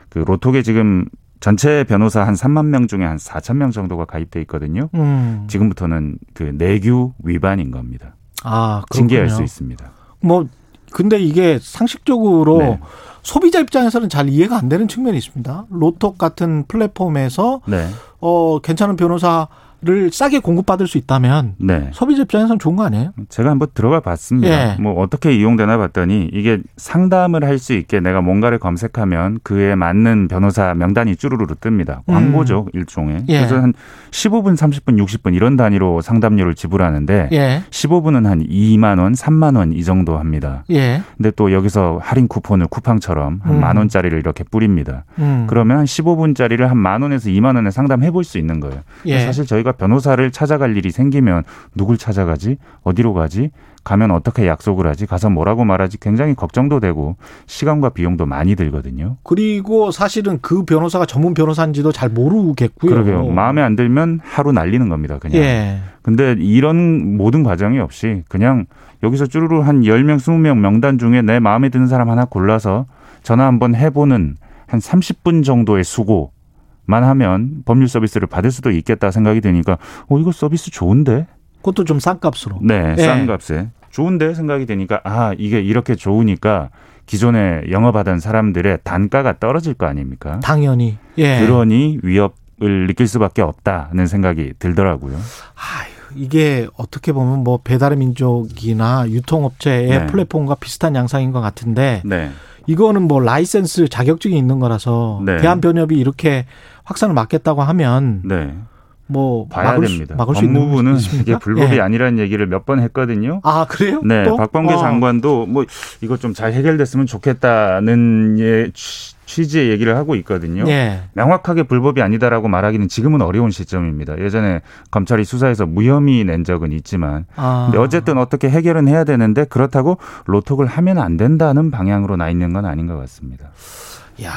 그 로톡에 지금 전체 변호사 한 3만 명 중에 한 4천 명 정도가 가입돼 있거든요. 음. 지금부터는 그 내규 위반인 겁니다. 아, 그렇군요. 징계할 수 있습니다. 뭐 근데 이게 상식적으로 네. 소비자 입장에서는 잘 이해가 안 되는 측면이 있습니다. 로톡 같은 플랫폼에서 네. 어 괜찮은 변호사 를 싸게 공급받을 수 있다면 네. 소비자 입장에서는 좋은 거 아니에요? 제가 한번 들어가 봤습니다. 예. 뭐 어떻게 이용되나 봤더니 이게 상담을 할 수 있게 내가 뭔가를 검색하면 그에 맞는 변호사 명단이 쭈루루루 뜹니다. 광고죠, 음. 일종의. 예. 그래서 한 15분, 30분, 60분 이런 단위로 상담료를 지불하는데 예. 15분은 한 2만 원, 3만 원 이 정도 합니다. 예. 근데 또 여기서 할인 쿠폰을 쿠팡처럼 한만 음. 원짜리를 이렇게 뿌립니다. 음. 그러면 한 15분짜리를 한 만 원에서 2만 원에 상담해 볼 수 있는 거예요. 예. 사실 저희가 우리가 변호사를 찾아갈 일이 생기면 누굴 찾아가지? 어디로 가지? 가면 어떻게 약속을 하지? 가서 뭐라고 말하지? 굉장히 걱정도 되고 시간과 비용도 많이 들거든요. 그리고 사실은 그 변호사가 전문 변호사인지도 잘 모르겠고요. 그러게요. 마음에 안 들면 하루 날리는 겁니다. 그냥. 예. 근데 이런 모든 과정이 없이 그냥 여기서 쭈루루 한 10명, 20명 명단 중에 내 마음에 드는 사람 하나 골라서 전화 한번 해보는 한 30분 정도의 수고 만 하면 법률 서비스를 받을 수도 있겠다 생각이 드니까 어 이거 서비스 좋은데 그것도 좀 싼 값으로 네, 네. 싼 값에 좋은데 생각이 되니까 아 이게 이렇게 좋으니까 기존에 영업하던 사람들의 단가가 떨어질 거 아닙니까? 당연히 예. 그러니 위협을 느낄 수밖에 없다는 생각이 들더라고요. 아유. 이게 어떻게 보면 뭐 배달의 민족이나 유통업체의 네. 플랫폼과 비슷한 양상인 것 같은데 네. 이거는 뭐 라이센스 자격증이 있는 거라서 네. 대한변협이 이렇게 확산을 막겠다고 하면 네. 뭐 봐야 막을 됩니다. 수, 막을 법무부는 이게 불법이 예. 아니라는 얘기를 몇 번 했거든요. 아 그래요? 네, 또? 박범계 어. 장관도 뭐 이거 좀 잘 해결됐으면 좋겠다는 예, 취지의 얘기를 하고 있거든요. 예. 명확하게 불법이 아니다라고 말하기는 지금은 어려운 시점입니다. 예전에 검찰이 수사해서 무혐의 낸 적은 있지만, 아. 근데 어쨌든 어떻게 해결은 해야 되는데 그렇다고 로톡을 하면 안 된다는 방향으로 나 있는 건 아닌 것 같습니다. 야.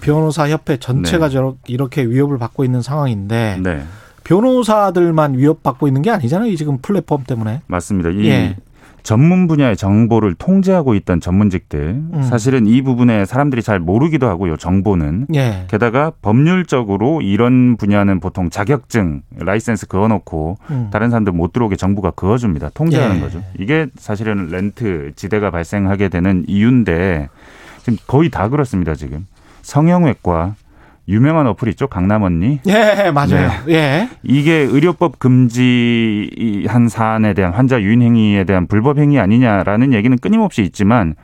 변호사 협회 전체가 네. 이렇게 위협을 받고 있는 상황인데 네. 변호사들만 위협받고 있는 게 아니잖아요. 지금 플랫폼 때문에. 맞습니다. 이 예. 전문 분야의 정보를 통제하고 있던 전문직들 음. 사실은 이 부분에 사람들이 잘 모르기도 하고요. 정보는 예. 게다가 법률적으로 이런 분야는 보통 자격증 라이센스 그어놓고 음. 다른 사람들 못 들어오게 정부가 그어줍니다. 통제하는 예. 거죠. 이게 사실은 렌트 지대가 발생하게 되는 이유인데 지금 거의 다 그렇습니다. 지금 성형외과 유명한 어플 있죠 강남 언니. 예, 맞아요. 네. 예. 이게 의료법 금지한 사안에 대한 환자 유인 행위에 대한 불법 행위 아니냐라는 얘기는 끊임없이 있지만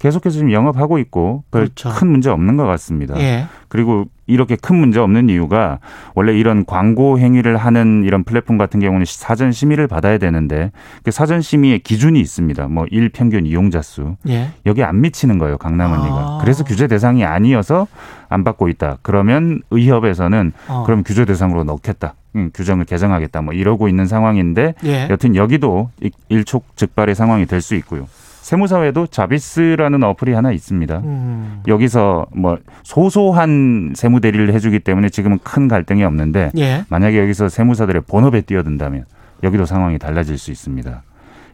계속해서 지금 영업하고 있고 그렇죠. 문제 없는 것 같습니다. 예. 그리고 이렇게 큰 문제 없는 이유가 원래 이런 광고 행위를 하는 이런 플랫폼 같은 경우는 사전 심의를 받아야 되는데 그 사전 심의의 기준이 있습니다. 뭐 일 평균 이용자 수 예. 여기 안 미치는 거예요 강남 언니가. 아. 그래서 규제 대상이 아니어서 안 받고 있다. 그러면 의협에서는 어. 그럼 규제 대상으로 넣겠다. 응, 규정을 개정하겠다. 뭐 이러고 있는 상황인데 예. 여튼 여기도 일촉즉발의 상황이 될 수 있고요. 세무사회도 자비스라는 어플이 하나 있습니다. 음. 여기서 뭐 소소한 세무 대리를 해주기 때문에 지금은 큰 갈등이 없는데 예. 만약에 여기서 세무사들의 본업에 뛰어든다면 여기도 상황이 달라질 수 있습니다.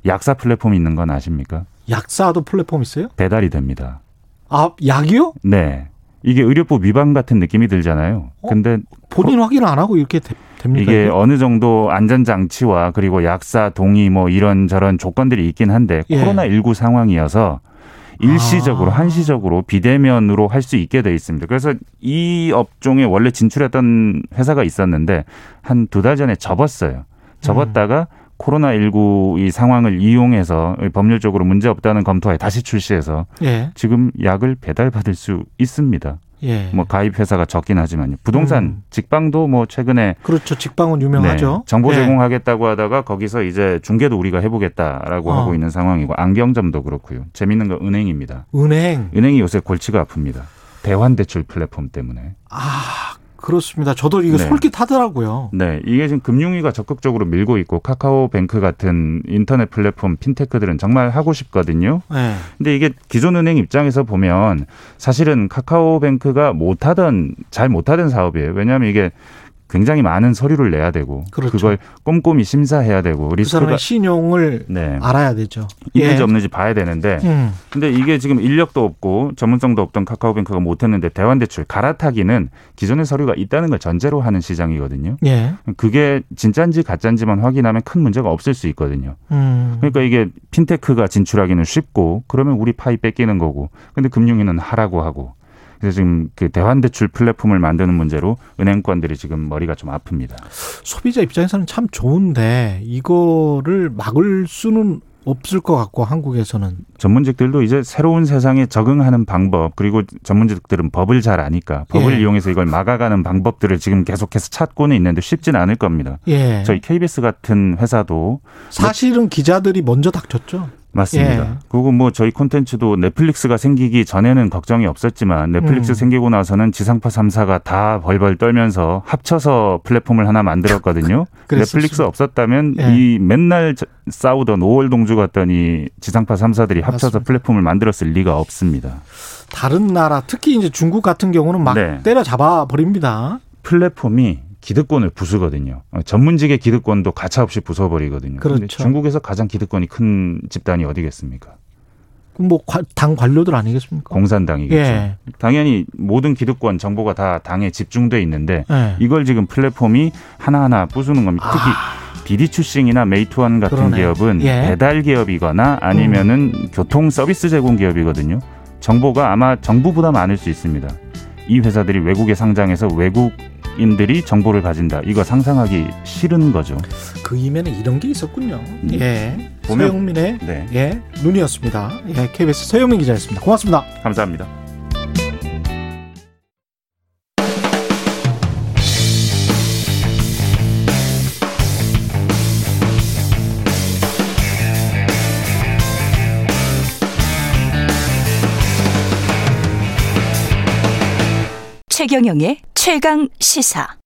약사 플랫폼이 있는 건 아십니까? 약사도 플랫폼 있어요? 배달이 됩니다. 아 약이요? 네. 이게 의료법 위반 같은 느낌이 들잖아요. 어? 근데 본인 확인을 안 하고 이렇게 됩니까? 이게? 어느 정도 안전 장치와 그리고 약사 동의 뭐 이런 저런 조건들이 있긴 한데 예. 코로나 19 상황이어서 일시적으로 아. 한시적으로 비대면으로 할 수 있게 돼 있습니다. 그래서 이 업종에 원래 진출했던 회사가 있었는데 한 두 달 전에 접었어요. 접었다가 음. 코로나19 이 상황을 이용해서 법률적으로 문제 없다는 검토에 다시 출시해서 예. 지금 약을 배달받을 수 있습니다. 예. 뭐 가입 회사가 적긴 하지만요. 부동산 음. 직방도 뭐 최근에 그렇죠. 직방은 유명하죠. 네, 정보 예. 제공하겠다고 하다가 거기서 이제 중개도 우리가 해보겠다라고 어. 하고 있는 상황이고 안경점도 그렇고요. 재밌는 건 은행입니다. 은행. 은행이 요새 골치가 아픕니다. 대환 대출 플랫폼 때문에. 아 그렇습니다. 저도 이거 네. 솔깃하더라고요. 네, 이게 지금 금융위가 적극적으로 밀고 있고 카카오뱅크 같은 인터넷 플랫폼 핀테크들은 정말 하고 싶거든요. 네. 근데 이게 기존 은행 입장에서 보면 사실은 카카오뱅크가 못하던 잘 못하던 사업이에요. 왜냐하면 이게 굉장히 많은 서류를 내야 되고 그렇죠. 그걸 꼼꼼히 심사해야 되고 그그 신용을 네. 알아야 되죠. 있는지 예. 없는지 봐야 되는데 음. 근데 이게 지금 인력도 없고 전문성도 없던 카카오뱅크가 못했는데 대환대출 갈아타기는 기존의 서류가 있다는 걸 전제로 하는 시장이거든요. 예. 그게 진짜인지 가짜인지만 확인하면 큰 문제가 없을 수 있거든요. 음. 그러니까 이게 핀테크가 진출하기는 쉽고 그러면 우리 파이 뺏기는 거고 근데 금융위는 하라고 하고 그래서 지금 그 대환 대출 플랫폼을 만드는 문제로 은행권들이 지금 머리가 좀 아픕니다. 소비자 입장에서는 참 좋은데 이거를 막을 수는 없을 것 같고 한국에서는 전문직들도 이제 새로운 세상에 적응하는 방법 그리고 전문직들은 법을 잘 아니까 법을 예. 이용해서 이걸 막아가는 방법들을 지금 계속해서 찾고는 있는데 쉽지는 않을 겁니다. 예. 저희 KBS 같은 회사도 사실은 기자들이 먼저 닥쳤죠. 맞습니다. 예. 그리고 뭐 저희 콘텐츠도 넷플릭스가 생기기 전에는 걱정이 없었지만 넷플릭스 음. 생기고 나서는 지상파 3사가 다 벌벌 떨면서 합쳐서 플랫폼을 하나 만들었거든요. 넷플릭스 없었다면 예. 이 맨날 싸우던 5월 동주 같던 이 지상파 3사들이 합쳐서 맞습니다. 플랫폼을 만들었을 리가 없습니다. 다른 나라 특히 이제 중국 같은 경우는 막 네. 때려잡아 버립니다. 플랫폼이 기득권을 부수거든요. 어, 전문직의 기득권도 가차없이 부숴버리거든요. 그렇죠. 중국에서 가장 기득권이 큰 집단이 어디겠습니까? 뭐 당 관료들 아니겠습니까? 공산당이겠죠. 예. 당연히 모든 기득권 정보가 다 당에 집중돼 있는데 예. 이걸 지금 플랫폼이 하나하나 부수는 겁니다. 특히 아. 비디추싱이나 메이투원 같은 그러네. 기업은 예. 배달 기업이거나 아니면은 음. 교통 서비스 제공 기업이거든요. 정보가 아마 정부보다 많을 수 있습니다. 이 회사들이 외국에 상장해서 외국 인들이 정보를 가진다. 이거 상상하기 싫은 거죠. 그 이면에 이런 게 있었군요. 음. 예. 서영민의 네. 예, 눈이었습니다. 예, KBS 서영민 기자였습니다. 고맙습니다. 감사합니다. 최경영의 최강 시사.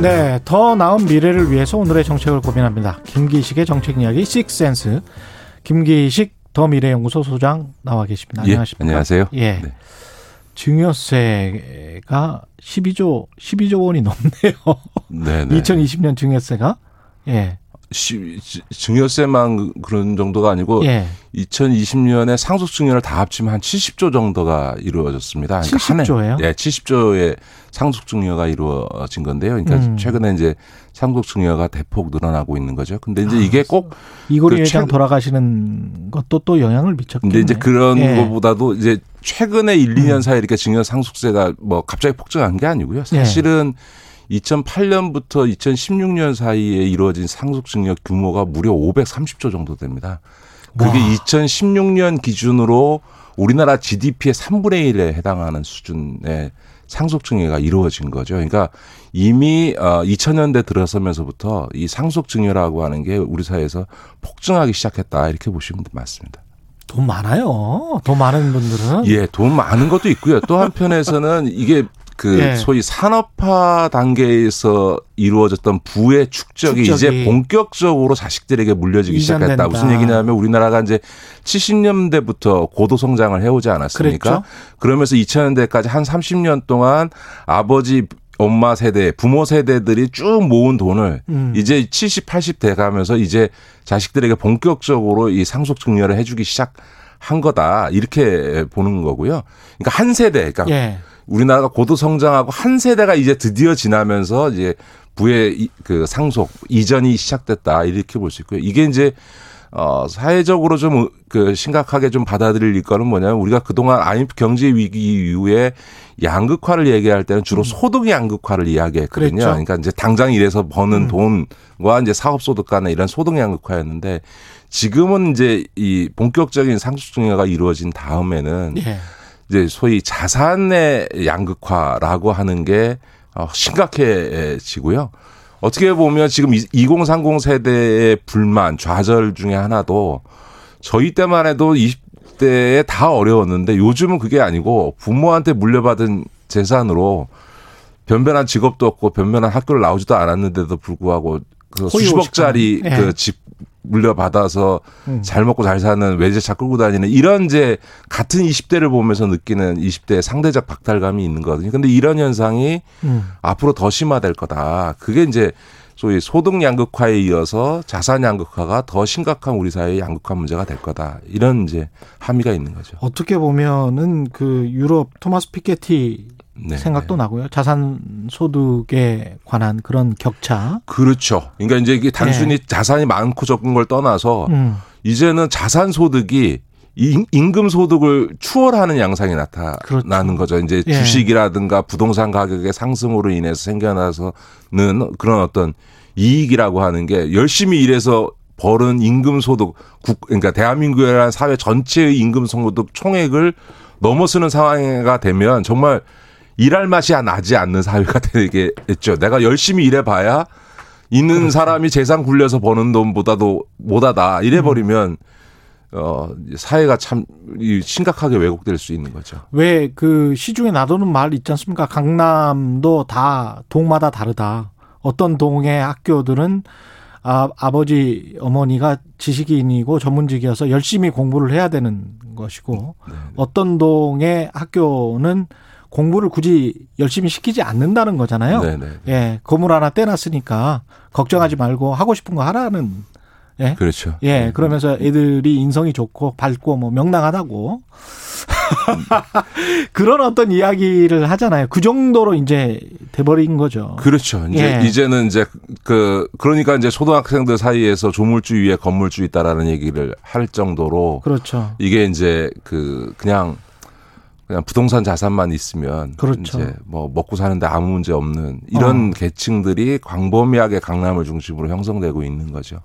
네, 더 나은 미래를 위해서 오늘의 정책을 고민합니다. 김기식의 정책 이야기 식센스. 김기식 더 미래연구소 소장 나와 계십니다. 예, 안녕하십니까? 안녕하세요. 예. 네. 증여세가 12조 12조 원이 넘네요. 네, 네. 2020년 증여세가 예. 증여세만 그런 정도가 아니고 예. 2020년에 상속 증여를 다 합치면 한 70조 정도가 이루어졌습니다. 그러니까 70조예요? 예, 70조의 상속 증여가 이루어진 건데요. 그러니까 음. 최근에 이제 상속 증여가 대폭 늘어나고 있는 거죠. 근데 이제 아, 이게 꼭 이고리 그 회장 돌아가시는 것도 또 영향을 미쳤겠네. 근데 이제 그런 예. 것보다도 이제 최근에 1, 2년 음. 사이에 이렇게 증여 상속세가 뭐 갑자기 폭증한 게 아니고요. 사실은 예. 2008년부터 2016년 사이에 이루어진 상속증여 규모가 무려 530조 정도 됩니다. 그게 와. 2016년 기준으로 우리나라 GDP의 3분의 1에 해당하는 수준의 상속증여가 이루어진 거죠. 그러니까 이미 2000년대 어, 들어서면서부터 이 상속증여라고 하는 게 우리 사회에서 폭증하기 시작했다 이렇게 보시면 맞습니다. 돈 많아요. 돈 많은 분들은. 예, 돈 많은 것도 있고요. 또 한편에서는 이게 그 예. 소위 산업화 단계에서 이루어졌던 부의 축적이, 축적이, 이제 본격적으로 자식들에게 물려지기 이전된다. 시작했다. 무슨 얘기냐면 우리나라가 이제 70년대부터 고도 성장을 해오지 않았습니까? 그랬죠? 그러면서 2000년대까지 한 30년 동안 아버지 엄마 세대, 부모 세대들이 쭉 모은 돈을 음. 이제 70, 80대 가면서 이제 자식들에게 본격적으로 이 상속 증여를 해주기 시작한 거다 이렇게 보는 거고요. 그러니까 한 세대, 그러니까 예. 우리나라가 고도 성장하고 한 세대가 이제 드디어 지나면서 이제 부의 그 상속 이전이 시작됐다 이렇게 볼 수 있고요. 이게 이제 어 사회적으로 좀 그 심각하게 좀 받아들일 거는 뭐냐면 우리가 그동안 IMF 경제 위기 이후에 양극화를 얘기할 때는 주로 음. 소득 양극화를 이야기했거든요. 그랬죠. 그러니까 이제 당장 일해서 버는 음. 돈과 이제 사업 소득 간의 이런 소득 양극화였는데 지금은 이제 이 본격적인 상속 증여가 이루어진 다음에는 예. 이제 소위 자산의 양극화라고 하는 게 어, 심각해지고요. 어떻게 보면 지금 2030 세대의 불만, 좌절 중에 하나도 저희 때만 해도 20대에 다 어려웠는데 요즘은 그게 아니고 부모한테 물려받은 재산으로 변변한 직업도 없고 변변한 학교를 나오지도 않았는데도 불구하고 그 수십억짜리 네. 그집 물려받아서 음. 잘 먹고 잘 사는 외제차 끌고 다니는 이런 이제 같은 20대를 보면서 느끼는 20대의 상대적 박탈감이 있는 거거든요. 근데 이런 현상이 음. 앞으로 더 심화될 거다. 그게 이제 소위 소득 양극화에 이어서 자산 양극화가 더 심각한 우리 사회의 양극화 문제가 될 거다. 이런 이제 함의가 있는 거죠. 어떻게 보면은 그 유럽 토마스 피케티 네. 생각도 나고요. 자산 소득에 관한 그런 격차. 그렇죠. 그러니까 이제 이게 단순히 네. 자산이 많고 적은 걸 떠나서 음. 이제는 자산 소득이 임금 소득을 추월하는 양상이 나타나는 그렇죠. 거죠. 이제 예. 주식이라든가 부동산 가격의 상승으로 인해서 생겨나서는 그런 어떤 이익이라고 하는 게 열심히 일해서 벌은 임금 소득 그러니까 대한민국이라는 사회 전체의 임금 소득 총액을 넘어서는 상황가 되면 정말 일할 맛이 나지 않는 사회가 되겠죠. 내가 열심히 일해봐야 있는 그렇죠. 사람이 재산 굴려서 버는 돈보다도 못하다 이래 버리면 어 사회가 참 심각하게 왜곡될 수 있는 거죠. 왜 그 시중에 나도는 말 있지 않습니까? 강남도 다 동마다 다르다. 어떤 동의 학교들은 아, 아버지 어머니가 지식인이고 전문직이어서 열심히 공부를 해야 되는 것이고 네. 어떤 동의 학교는 공부를 굳이 열심히 시키지 않는다는 거잖아요. 네네. 예, 건물 하나 떼놨으니까 걱정하지 말고 하고 싶은 거 하라는. 예. 그렇죠. 예, 네. 그러면서 애들이 인성이 좋고 밝고 뭐 명랑하다고 그런 어떤 이야기를 하잖아요. 그 정도로 이제 돼버린 거죠. 그렇죠. 이제 예. 이제는 이제 그 그러니까 이제 초등학생들 사이에서 조물주의에 건물주의 있다라는 얘기를 할 정도로 그렇죠. 이게 이제 그 그냥 그냥 부동산 자산만 있으면 그렇죠. 이제 뭐 먹고 사는데 아무 문제 없는 이런 어. 계층들이 광범위하게 강남을 중심으로 형성되고 있는 거죠.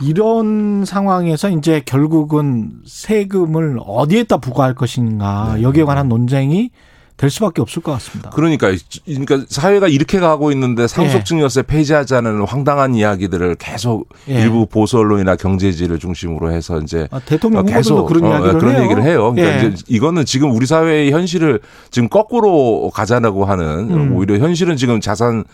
이런 상황에서 이제 결국은 세금을 어디에다 부과할 것인가 네. 여기에 관한 논쟁이 될 수밖에 없을 것 같습니다. 그러니까 그러니까 사회가 이렇게 가고 있는데 상속증여세 폐지하자는 황당한 이야기들을 계속 예. 일부 보수 언론이나 경제지를 중심으로 해서 이제 아, 대통령 계속 그런 어, 이야기를 그런 해요. 얘기를 해요. 그러니까 예. 이제 이거는 지금 우리 사회의 현실을 지금 거꾸로 가자라고 하는 음. 오히려 현실은 지금 자산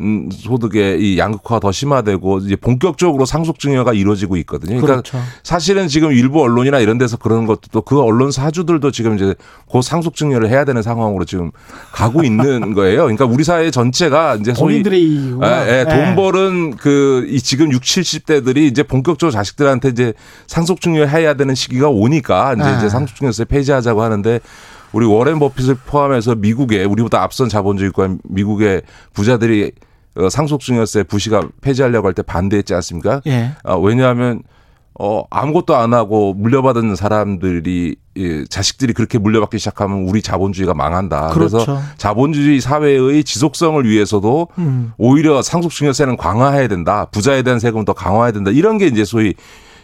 음, 소득의 이 양극화가 더 심화되고 이제 본격적으로 상속 증여가 이루어지고 있거든요. 그러니까 그렇죠. 사실은 지금 일부 언론이나 이런 데서 그러는 것도 그 언론 사주들도 지금 이제 곧 상속 증여를 해야 되는 상황으로 지금 가고 있는 거예요. 그러니까 우리 사회 전체가 이제 소위 예, 예, 돈 벌은 그 지금 6, 70대들이 이제 본격적으로 자식들한테 이제 상속 증여해야 되는 시기가 오니까 이제, 예. 이제 상속 증여세 폐지하자고 하는데 우리 워렌 버핏을 포함해서 미국의 우리보다 앞선 자본주의권 미국의 부자들이 어, 상속증여세 부시가 폐지하려고 할 때 반대했지 않습니까? 예. 어, 왜냐하면 어, 아무것도 안 하고 물려받은 사람들이 이 자식들이 그렇게 물려받기 시작하면 우리 자본주의가 망한다. 그렇죠. 그래서 자본주의 사회의 지속성을 위해서도 음. 오히려 상속증여세는 강화해야 된다. 부자에 대한 세금 더 강화해야 된다. 이런 게 이제 소위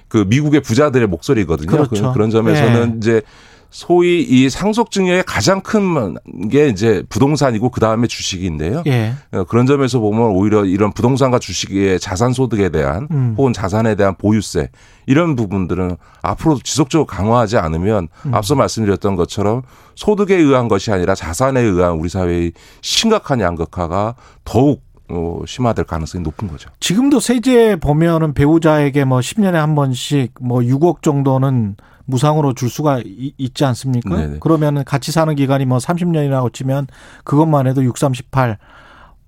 그 미국의 부자들의 목소리거든요. 그렇죠. 그런 점에서는 네. 이제 소위 이 상속 증여의 가장 큰 게 이제 부동산이고 그 다음에 주식인데요. 예. 어, 그런 점에서 보면 오히려 이런 부동산과 주식의 자산 소득에 대한 음. 혹은 자산에 대한 보유세 이런 부분들은 앞으로도 지속적으로 강화하지 않으면 음. 앞서 말씀드렸던 것처럼 소득에 의한 것이 아니라 자산에 의한 우리 사회의 심각한 양극화가 더욱 어, 심화될 가능성이 높은 거죠. 지금도 세제 보면은 배우자에게 뭐 10년에 한 번씩 뭐 6억 정도는 무상으로 줄 수가 있지 않습니까? 네네. 그러면은 같이 사는 기간이 뭐 30년이라고 치면 그것만 해도 6, 38뭐한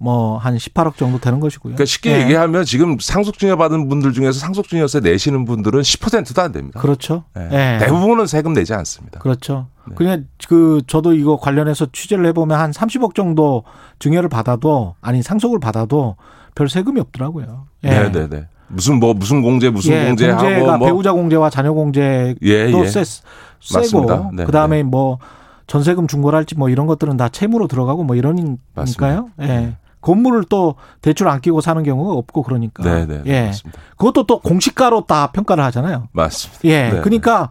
18억 정도 되는 것이고요. 그러니까 쉽게 네. 얘기하면 지금 상속 증여 받은 분들 중에서 상속 증여세 내시는 분들은 10%도 안 됩니다. 그렇죠. 네. 네. 대부분은 세금 내지 않습니다. 그렇죠. 네. 그냥 그 저도 이거 관련해서 취재를 해보면 한 30억 정도 증여를 받아도 아니 상속을 받아도 별 세금이 없더라고요. 네, 네, 네. 무슨 뭐 무슨 공제 무슨 예, 공제 공제가 뭐. 배우자 공제와 자녀 공제도 예, 예. 세, 세고 네, 그다음에 네. 뭐 전세금 중고랄지 뭐 이런 것들은 다 채무로 들어가고 뭐 이러니까요. 예. 네. 건물을 또 대출 안 끼고 사는 경우가 없고 그러니까. 네, 네, 예. 맞습니다. 그것도 또 공시가로 다 평가를 하잖아요. 맞습니다. 예. 네, 그러니까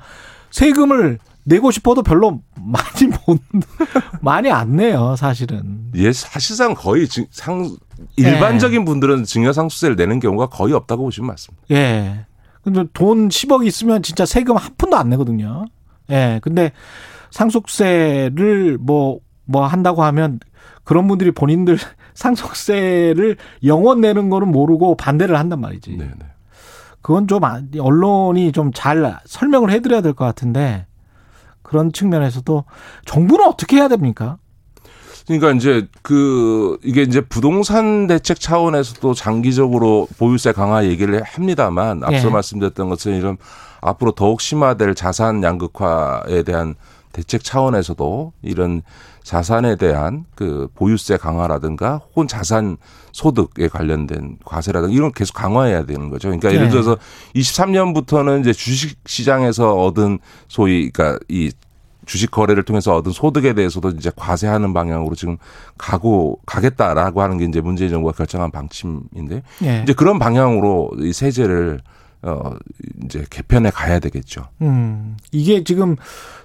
세금을 내고 싶어도 별로 많이 못 많이 안 내요, 사실은. 예, 사실상 거의 상 일반적인 예. 분들은 증여상수세를 내는 경우가 거의 없다고 보시면 맞습니다. 예. 근데 돈 10억 있으면 진짜 세금 한 푼도 안 내거든요. 예. 근데 상속세를 뭐뭐 뭐 한다고 하면 그런 분들이 본인들 상속세를 영원 내는 거는 모르고 반대를 한단 말이지. 네네. 그건 좀 아, 언론이 좀 잘 설명을 해드려야 될 것 같은데 그런 측면에서도 정부는 어떻게 해야 됩니까? 그러니까 이제 그 이게 이제 부동산 대책 차원에서도 장기적으로 보유세 강화 얘기를 합니다만 앞서 예. 말씀드렸던 것처럼 이런 앞으로 더욱 심화될 자산 양극화에 대한 대책 차원에서도 이런 자산에 대한 그 보유세 강화라든가 혹은 자산 소득에 관련된 과세라든가 이런 계속 강화해야 되는 거죠. 그러니까 예를 네. 들어서 23년부터는 이제 주식 시장에서 얻은 소위 그러니까 이 주식 거래를 통해서 얻은 소득에 대해서도 이제 과세하는 방향으로 지금 가고 가겠다라고 하는 게 이제 문재인 정부가 결정한 방침인데 네. 이제 그런 방향으로 이 세제를 어 이제 개편해 가야 되겠죠. 음. 이게 지금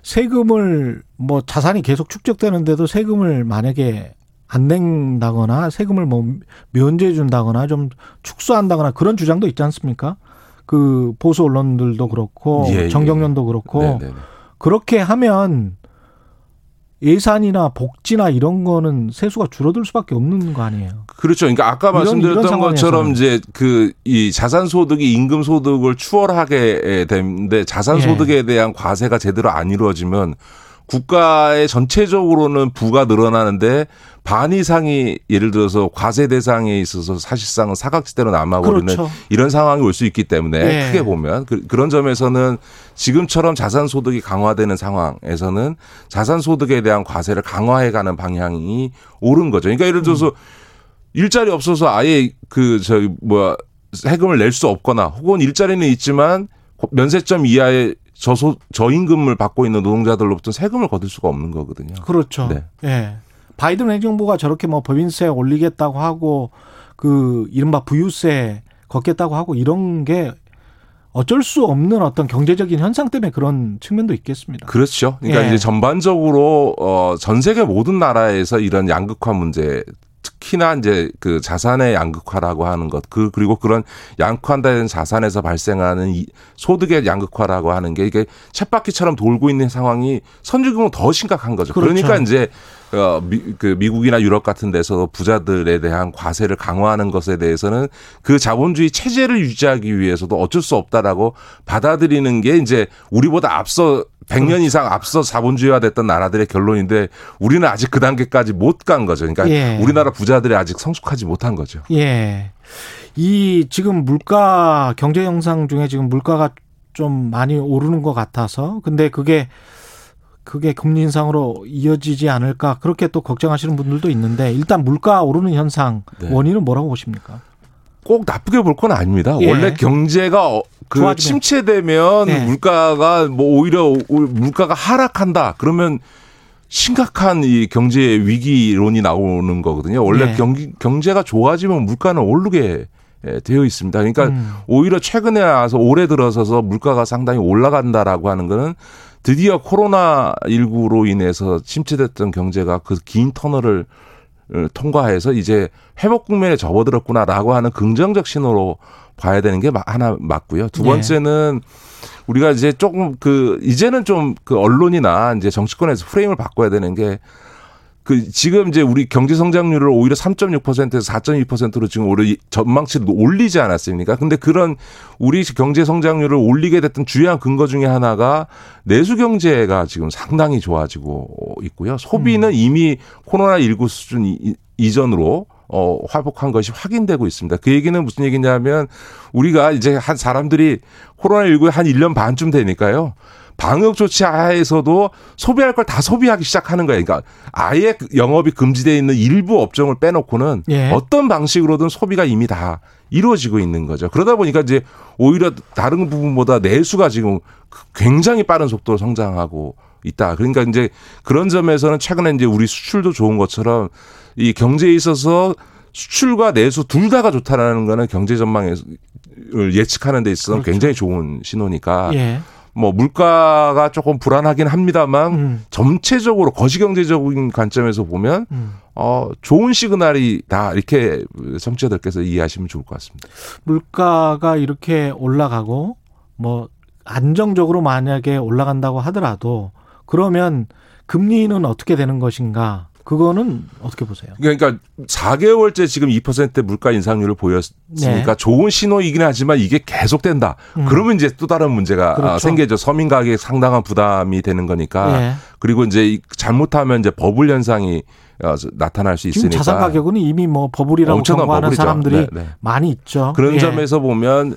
세금을 뭐 자산이 계속 축적되는데도 세금을 만약에 안 낸다거나 세금을 뭐 면제해 준다거나 좀 축소한다거나 그런 주장도 있지 않습니까? 그 보수 언론들도 그렇고 예, 예. 정경련도 그렇고 네, 네, 네. 그렇게 하면 예산이나 복지나 이런 거는 세수가 줄어들 수밖에 없는 거 아니에요. 그렇죠. 그러니까 아까 이런, 말씀드렸던 이런 것처럼 이제 그 이 자산 소득이 임금 소득을 추월하게 되는데 자산 소득에 예. 대한 과세가 제대로 안 이루어지면 국가의 전체적으로는 부가 늘어나는데 반 이상이 예를 들어서 과세 대상에 있어서 사실상은 사각지대로 남아버리는 그렇죠. 이런 상황이 올 수 있기 때문에 네. 크게 보면 그, 런 점에서는 지금처럼 자산 소득이 강화되는 상황에서는 자산 소득에 대한 과세를 강화해가는 방향이 옳은 거죠. 그러니까 예를 들어서 음. 일자리 없어서 아예 그 저기 뭐야 세금을 낼 수 없거나 혹은 일자리는 있지만 면세점 이하의 저소 저임금을 받고 있는 노동자들로부터 세금을 거둘 수가 없는 거거든요. 그렇죠. 네. 예. 바이든 행정부가 저렇게 뭐 법인세 올리겠다고 하고 그 이른바 부유세 걷겠다고 하고 이런 게 어쩔 수 없는 어떤 경제적인 현상 때문에 그런 측면도 있겠습니다. 그렇죠. 그러니까 예. 이제 전반적으로 어 전 세계 모든 나라에서 이런 양극화 문제 특히나 이제 그 자산의 양극화라고 하는 것, 그 그리고 그런 양극화된 자산에서 발생하는 이 소득의 양극화라고 하는 게 이게 쳇바퀴처럼 돌고 있는 상황이 선진국은 더 심각한 거죠. 그렇죠. 그러니까 이제 그 미국이나 유럽 같은 데서 부자들에 대한 과세를 강화하는 것에 대해서는 그 자본주의 체제를 유지하기 위해서도 어쩔 수 없다라고 받아들이는 게 이제 우리보다 앞서 100년 그렇죠. 이상 앞서 자본주의화 됐던 나라들의 결론인데 우리는 아직 그 단계까지 못 간 거죠. 그러니까 예. 우리나라 부자들이 아직 성숙하지 못한 거죠. 예. 이 지금 물가 경제 영상 중에 지금 물가가 좀 많이 오르는 것 같아서 근데 그게 그게 금리 인상으로 이어지지 않을까 그렇게 또 걱정하시는 분들도 있는데 일단 물가 오르는 현상 네. 원인은 뭐라고 보십니까? 꼭 나쁘게 볼 건 아닙니다. 예. 원래 경제가 어, 그 좋아지면. 침체되면 예. 물가가 뭐 오히려 물가가 하락한다. 그러면 심각한 이 경제 위기론이 나오는 거거든요. 원래 예. 경, 경제가 좋아지면 물가는 오르게 되어 있습니다. 그러니까 음. 오히려 최근에 와서 올해 들어서서 물가가 상당히 올라간다라고 하는 거는 드디어 코로나 19로 인해서 침체됐던 경제가 그 긴 터널을 어, 통과해서 이제 회복 국면에 접어들었구나라고 하는 긍정적 신호로 봐야 되는 게 하나 맞고요. 두 네. 번째는 네. 우리가 이제 조금 그 이제는 좀 그 언론이나 이제 정치권에서 프레임을 바꿔야 되는 게 그 지금 이제 우리 경제 성장률을 오히려 3.6%에서 4.2%로 지금 올해 전망치를 올리지 않았습니까? 근데 그런 우리 경제 성장률을 올리게 됐던 주요한 근거 중에 하나가 내수 경제가 지금 상당히 좋아지고 있고요. 소비는 음. 이미 코로나 19 수준 이전으로 어, 회복한 것이 확인되고 있습니다. 그 얘기는 무슨 얘기냐면 우리가 이제 한 사람들이 코로나19에 한 1년 반쯤 되니까요. 방역 조치 하에서도 소비할 걸 다 소비하기 시작하는 거예요. 그러니까 아예 영업이 금지되어 있는 일부 업종을 빼놓고는 예. 어떤 방식으로든 소비가 이미 다 이루어지고 있는 거죠. 그러다 보니까 이제 오히려 다른 부분보다 내수가 지금 굉장히 빠른 속도로 성장하고 있다. 그러니까 이제 그런 점에서는 최근에 이제 우리 수출도 좋은 것처럼 이 경제에 있어서 수출과 내수 둘 다가 좋다라는 거는 경제 전망을 예측하는 데 있어서 그렇죠. 굉장히 좋은 신호니까 예. 뭐 물가가 조금 불안하긴 합니다만 음. 전체적으로 거시 경제적인 관점에서 보면 음. 어 좋은 시그널이다 이렇게 청취자들께서 이해하시면 좋을 것 같습니다. 물가가 이렇게 올라가고 뭐 안정적으로 만약에 올라간다고 하더라도 그러면 금리는 어떻게 되는 것인가? 그거는 어떻게 보세요? 그러니까 4개월째 지금 2% 물가 인상률을 보였으니까 네. 좋은 신호이긴 하지만 이게 계속된다. 음. 그러면 이제 또 다른 문제가 그렇죠. 생기죠. 서민 가격에 상당한 부담이 되는 거니까. 네. 그리고 이제 잘못하면 이제 버블 현상이 어, 나타날 수 있으니까. 자산 가격은 이미 뭐 버블이라고 정하는 사람들이 네, 네. 많이 있죠. 그런 예. 점에서 보면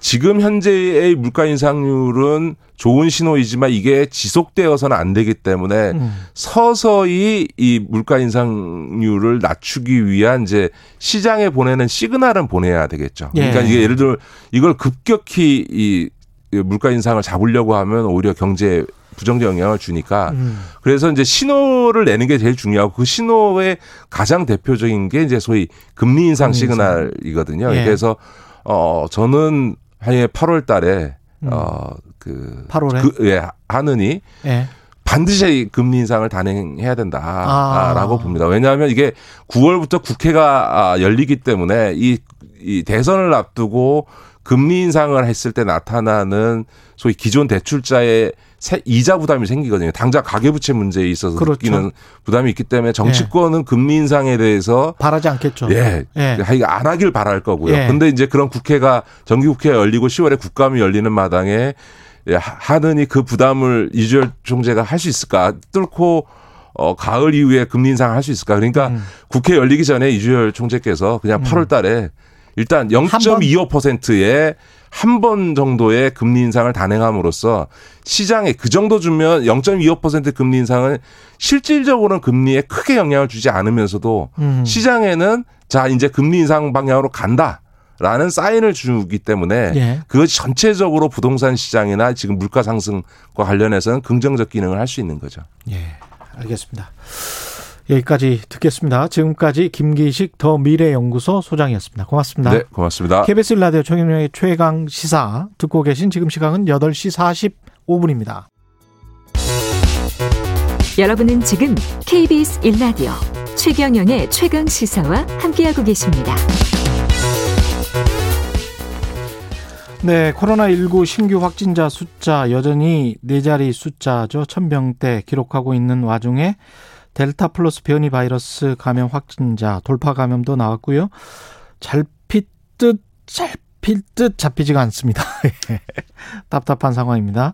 지금 현재의 물가 인상률은 좋은 신호이지만 이게 지속되어서는 안 되기 때문에 음. 서서히 이 물가 인상률을 낮추기 위한 이제 시장에 보내는 시그널은 보내야 되겠죠. 예. 그러니까 이게 예를 들어 이걸 급격히 이 물가 인상을 잡으려고 하면 오히려 경제에 부정적 영향을 주니까 음. 그래서 이제 신호를 내는 게 제일 중요하고 그 신호의 가장 대표적인 게 이제 소위 금리 인상 시그널이거든요. 예. 그래서 어 저는 해에 8월 달에 음. 어그 8월에 그, 예, 하느니 예. 반드시 금리 인상을 단행해야 된다라고 아. 봅니다. 왜냐하면 이게 9월부터 국회가 아, 열리기 때문에 이, 이 대선을 앞두고 금리 인상을 했을 때 나타나는 소위 기존 대출자의 이자 부담이 생기거든요. 당장 가계부채 문제에 있어서 그렇죠. 느끼는 부담이 있기 때문에 정치권은 예. 금리 인상에 대해서 바라지 않겠죠. 예, 예. 안 하길 바랄 거고요. 예. 근데 이제 그런 국회가 정기국회가 열리고 10월에 국감이 열리는 마당에 예, 하느니 그 부담을 이주열 총재가 할 수 있을까 뚫고 어, 가을 이후에 금리 인상을 할 수 있을까? 그러니까 음. 국회 열리기 전에 이주열 총재께서 그냥 8월 음. 달에 일단 0.25%의 한번 정도의 금리 인상을 단행함으로써 시장에 그 정도 주면 0.25% 금리 인상은 실질적으로는 금리에 크게 영향을 주지 않으면서도 음. 시장에는 자 이제 금리 인상 방향으로 간다. 라는 사인을 주기 때문에 예. 그것이 전체적으로 부동산 시장이나 지금 물가 상승과 관련해서는 긍정적 기능을 할 수 있는 거죠. 예. 알겠습니다. 여기까지 듣겠습니다. 지금까지 김기식 더 미래연구소 소장이었습니다. 고맙습니다. 네, 고맙습니다. KBS 라디오 최경영의 최강 시사 듣고 계신 지금 시각은 8시 45분입니다. 여러분은 지금 KBS 1라디오 최경영의 최강 시사와 함께하고 계십니다. 네, 코로나19 신규 확진자 숫자 여전히 네 자리 숫자죠. 천명대 기록하고 있는 와중에 델타 플러스 변이 바이러스 감염 확진자 돌파 감염도 나왔고요. 잘필듯 잘필 듯 잡히지가 않습니다. 답답한 상황입니다.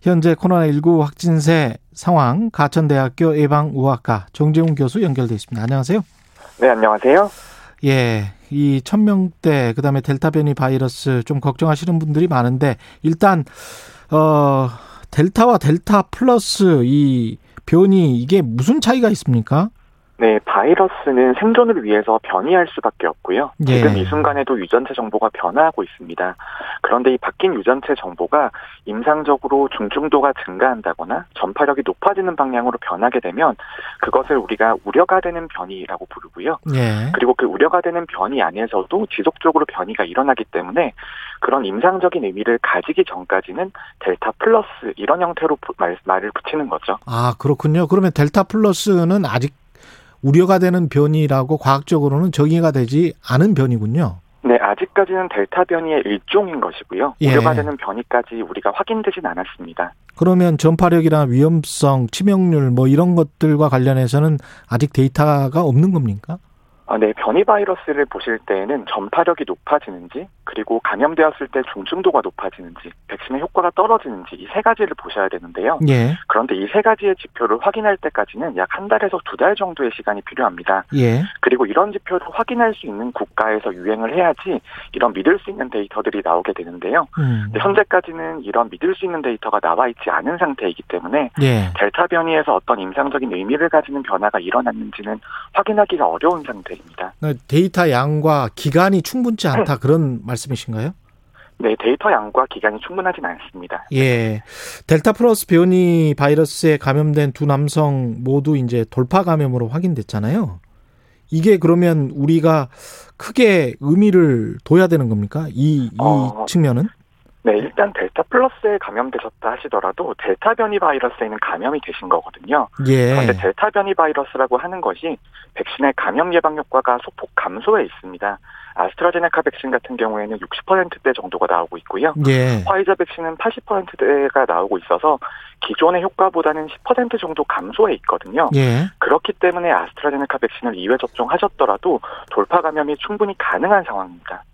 현재 코로나19 확진세 상황 가천대학교 예방의학과 정재훈 교수 연결돼 있습니다. 안녕하세요. 네, 안녕하세요. 예, 이 천명대 그다음에 델타 변이 바이러스 좀 걱정하시는 분들이 많은데 일단 어 델타와 델타 플러스 이 변이 이게 무슨 차이가 있습니까? 네, 바이러스는 생존을 위해서 변이할 수밖에 없고요. 예. 지금 이 순간에도 유전체 정보가 변화하고 있습니다. 그런데 이 바뀐 유전체 정보가 임상적으로 중증도가 증가한다거나 전파력이 높아지는 방향으로 변하게 되면 그것을 우리가 우려가 되는 변이라고 부르고요. 예. 그리고 그 우려가 되는 변이 안에서도 지속적으로 변이가 일어나기 때문에 그런 임상적인 의미를 가지기 전까지는 델타 플러스 이런 형태로 말, 말을 붙이는 거죠. 아, 그렇군요. 그러면 델타 플러스는 아직 우려가 되는 변이라고 과학적으로는 정의가 되지 않은 변이군요. 네, 아직까지는 델타 변이의 일종인 것이고요. 예. 우려가 되는 변이까지 우리가 확인되진 않았습니다. 그러면 전파력이나 위험성, 치명률 뭐 이런 것들과 관련해서는 아직 데이터가 없는 겁니까? 아, 네, 변이 바이러스를 보실 때에는 전파력이 높아지는지, 그리고 감염되었을 때 중증도가 높아지는지, 백신의 효과가 떨어지는지 이 세 가지를 보셔야 되는데요. 예. 그런데 이 세 가지의 지표를 확인할 때까지는 약 한 달에서 두 달 정도의 시간이 필요합니다. 예. 그리고 이런 지표를 확인할 수 있는 국가에서 유행을 해야지 이런 믿을 수 있는 데이터들이 나오게 되는데요. 음. 현재까지는 이런 믿을 수 있는 데이터가 나와 있지 않은 상태이기 때문에 예. 델타 변이에서 어떤 임상적인 의미를 가지는 변화가 일어났는지는 확인하기가 어려운 상태 입니다. 있습니다. 네, 데이터 양과 기간이 충분치 않다 그런 말씀이신가요? 네, 데이터 양과 기간이 충분하진 않습니다. 예. 델타 플러스 변이 바이러스에 감염된 두 남성 모두 이제 돌파 감염으로 확인됐잖아요. 이게 그러면 우리가 크게 의미를 둬야 되는 겁니까? 이, 이 어, 측면은? 네, 일단 델타 플러스에 감염되셨다 하시더라도 델타 변이 바이러스에는 감염이 되신 거거든요. 예. 그런데 델타 변이 바이러스라고 하는 것이 백신의 감염 예방 효과가 소폭 감소해 있습니다. 아스트라제네카 백신 같은 경우에는 60%대 정도가 나오고 있고요. 예. 화이자 백신은 80%대가 나오고 있어서 기존의 효과보다는 10% 정도 감소해 있거든요. 예. 그렇기 때문에 아스트라제네카 백신을 2회 접종하셨더라도 돌파 감염이 충분히 가능한 상황입니다.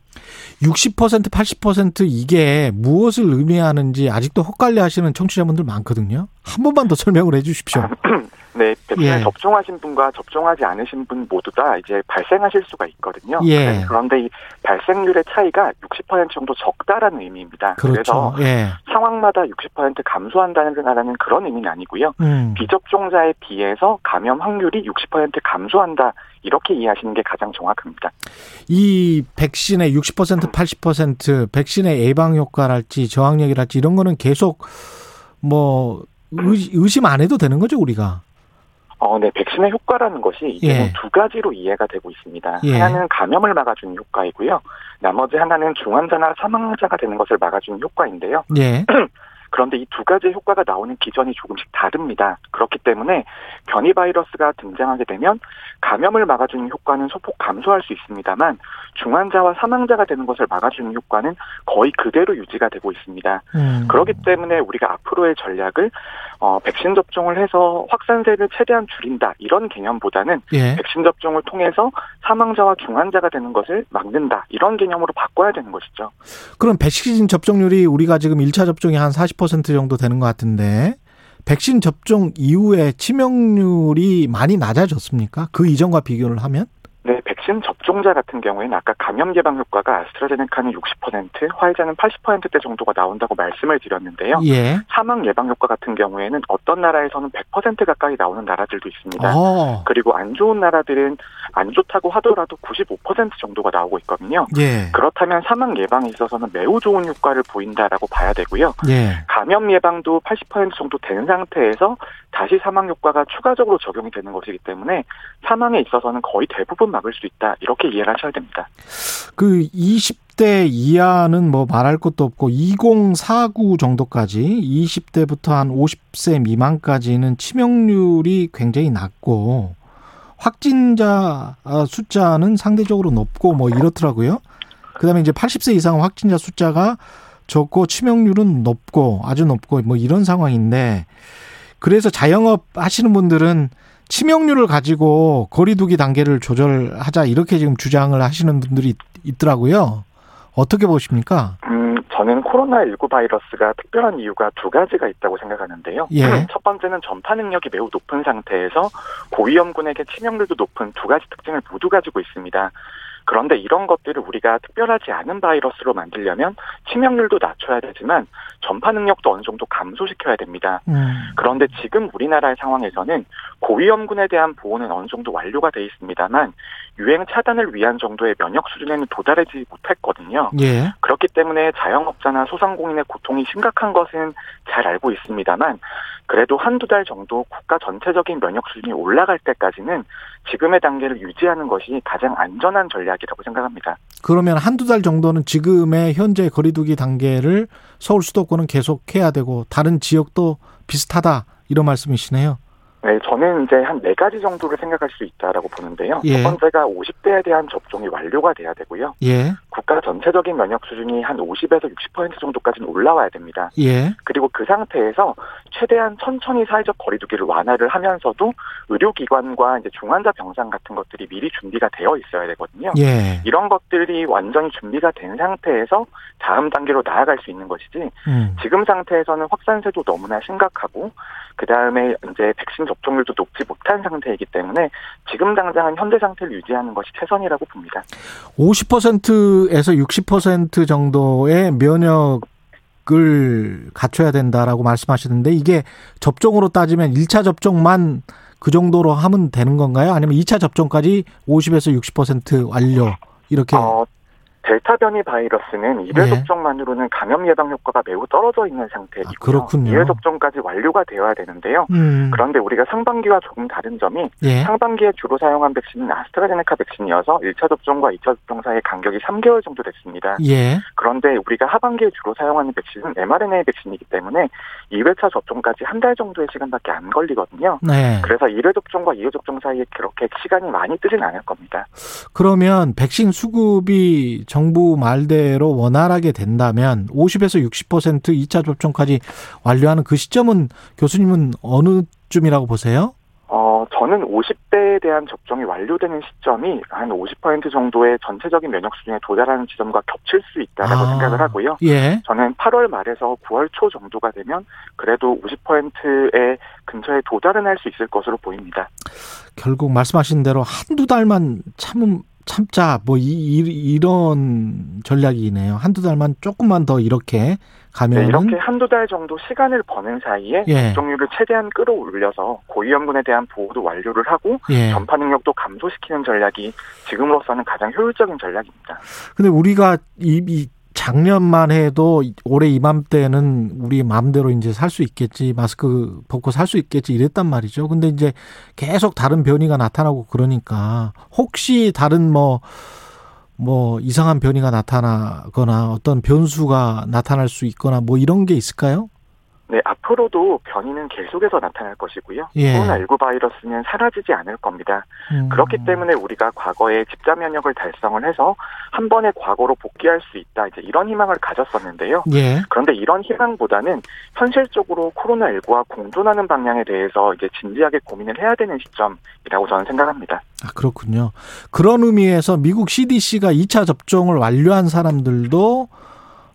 60% 80% 이게 무엇을 의미하는지 아직도 헛갈려 하시는 청취자분들 많거든요. 한 번만 더 설명을 해 주십시오. 네, 백신을 예. 접종하신 분과 접종하지 않으신 분 모두 다 이제 발생하실 수가 있거든요. 예. 네, 그런데 이 발생률의 차이가 60% 정도 적다라는 의미입니다. 그렇죠. 그래서 예. 상황마다 60% 감소한다는 그런 의미는 아니고요. 음. 비접종자에 비해서 감염 확률이 60% 감소한다 이렇게 이해하시는 게 가장 정확합니다. 이 백신의 60% 80% 백신의 예방 효과랄지 저항력이랄지 이런 거는 계속 뭐 의심 안 해도 되는 거죠 우리가? 어, 네, 백신의 효과라는 것이 이제 예. 두 가지로 이해가 되고 있습니다. 예. 하나는 감염을 막아주는 효과이고요. 나머지 하나는 중환자나 사망자가 되는 것을 막아주는 효과인데요. 예. 그런데 이 두 가지의 효과가 나오는 기전이 조금씩 다릅니다. 그렇기 때문에 변이 바이러스가 등장하게 되면 감염을 막아주는 효과는 소폭 감소할 수 있습니다만 중환자와 사망자가 되는 것을 막아주는 효과는 거의 그대로 유지가 되고 있습니다. 음. 그렇기 때문에 우리가 앞으로의 전략을 어, 백신 접종을 해서 확산세를 최대한 줄인다 이런 개념보다는 예. 백신 접종을 통해서 사망자와 중환자가 되는 것을 막는다 이런 개념으로 바꿔야 되는 것이죠. 그럼 백신 접종률이 우리가 지금 1차 접종이 한 40% 정도 되는 것 같은데 백신 접종 이후에 치명률이 많이 낮아졌습니까? 그 이전과 비교를 하면? 네, 백신 접종자 같은 경우에는 아까 감염 예방 효과가 아스트라제네카는 60%, 화이자는 80%대 정도가 나온다고 말씀을 드렸는데요. 예. 사망 예방 효과 같은 경우에는 어떤 나라에서는 100% 가까이 나오는 나라들도 있습니다. 오. 어. 그리고 안 좋은 나라들은 안 좋다고 하더라도 95% 정도가 나오고 있거든요. 예. 그렇다면 사망 예방에 있어서는 매우 좋은 효과를 보인다라고 봐야 되고요. 예. 감염 예방도 80% 정도 된 상태에서 다시 사망 효과가 추가적으로 적용이 되는 것이기 때문에 사망에 있어서는 거의 대부분 막을 수 있다. 이렇게 이해를 하셔야 됩니다. 그 20대 이하는 뭐 말할 것도 없고 2049 정도까지 20대부터 한 50세 미만까지는 치명률이 굉장히 낮고 확진자 숫자는 상대적으로 높고 뭐 이렇더라고요. 그다음에 이제 80세 이상 확진자 숫자가 적고 치명률은 높고 아주 높고 뭐 이런 상황인데 그래서 자영업 하시는 분들은 치명률을 가지고 거리두기 단계를 조절하자 이렇게 지금 주장을 하시는 분들이 있더라고요. 어떻게 보십니까? 음, 저는 코로나19 바이러스가 특별한 이유가 두 가지가 있다고 생각하는데요. 예. 첫 번째는 전파 능력이 매우 높은 상태에서 고위험군에게 치명률도 높은 두 가지 특징을 모두 가지고 있습니다. 그런데 이런 것들을 우리가 특별하지 않은 바이러스로 만들려면 치명률도 낮춰야 되지만 전파 능력도 어느 정도 감소시켜야 됩니다. 음. 그런데 지금 우리나라의 상황에서는 고위험군에 대한 보호는 어느 정도 완료가 돼 있습니다만 유행 차단을 위한 정도의 면역 수준에는 도달하지 못했거든요. 예. 그렇기 때문에 자영업자나 소상공인의 고통이 심각한 것은 잘 알고 있습니다만 그래도 한두 달 정도 국가 전체적인 면역 수준이 올라갈 때까지는 지금의 단계를 유지하는 것이 가장 안전한 전략이라고 생각합니다. 그러면 한두 달 정도는 지금의 현재 거리두기 단계를 서울 수도권은 계속해야 되고 다른 지역도 비슷하다 이런 말씀이시네요. 네, 저는 이제 한 네 가지 정도를 생각할 수 있다라고 보는데요. 예. 첫 번째가 50대에 대한 접종이 완료가 돼야 되고요. 예. 국가 전체적인 면역 수준이 한 50에서 60% 정도까지는 올라와야 됩니다. 예. 그리고 그 상태에서 최대한 천천히 사회적 거리두기를 완화를 하면서도 의료기관과 이제 중환자 병상 같은 것들이 미리 준비가 되어 있어야 되거든요. 예. 이런 것들이 완전히 준비가 된 상태에서 다음 단계로 나아갈 수 있는 것이지 음. 지금 상태에서는 확산세도 너무나 심각하고 그 다음에 이제 백신 접 종률도 높지 못한 상태이기 때문에 지금 당장은 현재 상태를 유지하는 것이 최선이라고 봅니다. 50%에서 60% 정도의 면역 을 갖춰야 된다라고 말씀하시는데 이게 접종으로 따지면 1차 접종만 그 정도로 하면 되는 건가요? 아니면 2차 접종까지 50에서 60% 완료 이렇게 어, 델타 변이 바이러스는 1회 네. 접종만으로는 감염 예방 효과가 매우 떨어져 있는 상태이고요. 아, 그렇군요. 2회 접종까지 완료가 되어야 되는데요. 음. 그런데 우리가 상반기와 조금 다른 점이 예. 상반기에 주로 사용한 백신은 아스트라제네카 백신이어서 1차 접종과 2차 접종 사이의 간격이 3개월 정도 됐습니다. 예. 그런데 우리가 하반기에 주로 사용하는 백신은 mRNA 백신이기 때문에 2회차 접종까지 한 달 정도의 시간밖에 안 걸리거든요. 네. 그래서 1회 접종과 2회 접종 사이에 그렇게 시간이 많이 뜨진 않을 겁니다. 그러면 백신 수급이 정부 말대로 원활하게 된다면 50에서 60% 2차 접종까지 완료하는 그 시점은 교수님은 어느 쯤이라고 보세요? 어, 저는 50대에 대한 접종이 완료되는 시점이 한 50% 정도의 전체적인 면역 수준에 도달하는 지점과 겹칠 수 있다라고 아, 생각을 하고요. 예. 저는 8월 말에서 9월 초 정도가 되면 그래도 50%의 근처에 도달은 할 수 있을 것으로 보입니다. 결국 말씀하신 대로 한두 달만 참음 참자 뭐 이, 이, 런 전략이네요. 한두 달만 조금만 더 이렇게 가면 네, 이렇게 한두 달 정도 시간을 버는 사이에 예. 접종률을 최대한 끌어올려서 고위험군에 대한 보호도 완료를 하고 예. 전파 능력도 감소시키는 전략이 지금으로서는 가장 효율적인 전략입니다. 근데 우리가 이, 이 작년만 해도 올해 이맘때는 우리 마음대로 이제 살 수 있겠지 마스크 벗고 살 수 있겠지 이랬단 말이죠. 근데 이제 계속 다른 변이가 나타나고 그러니까 혹시 다른 뭐뭐 뭐 이상한 변이가 나타나거나 어떤 변수가 나타날 수 있거나 뭐 이런 게 있을까요? 네, 앞으로도 변이는 계속해서 나타날 것이고요. 예. 코로나19 바이러스는 사라지지 않을 겁니다. 음. 그렇기 때문에 우리가 과거에 집자 면역을 달성을 해서 한 번의 과거로 복귀할 수 있다. 이제 이런 희망을 가졌었는데요. 예. 그런데 이런 희망보다는 현실적으로 코로나19와 공존하는 방향에 대해서 이제 진지하게 고민을 해야 되는 시점이라고 저는 생각합니다. 아, 그렇군요. 그런 의미에서 미국 CDC가 2차 접종을 완료한 사람들도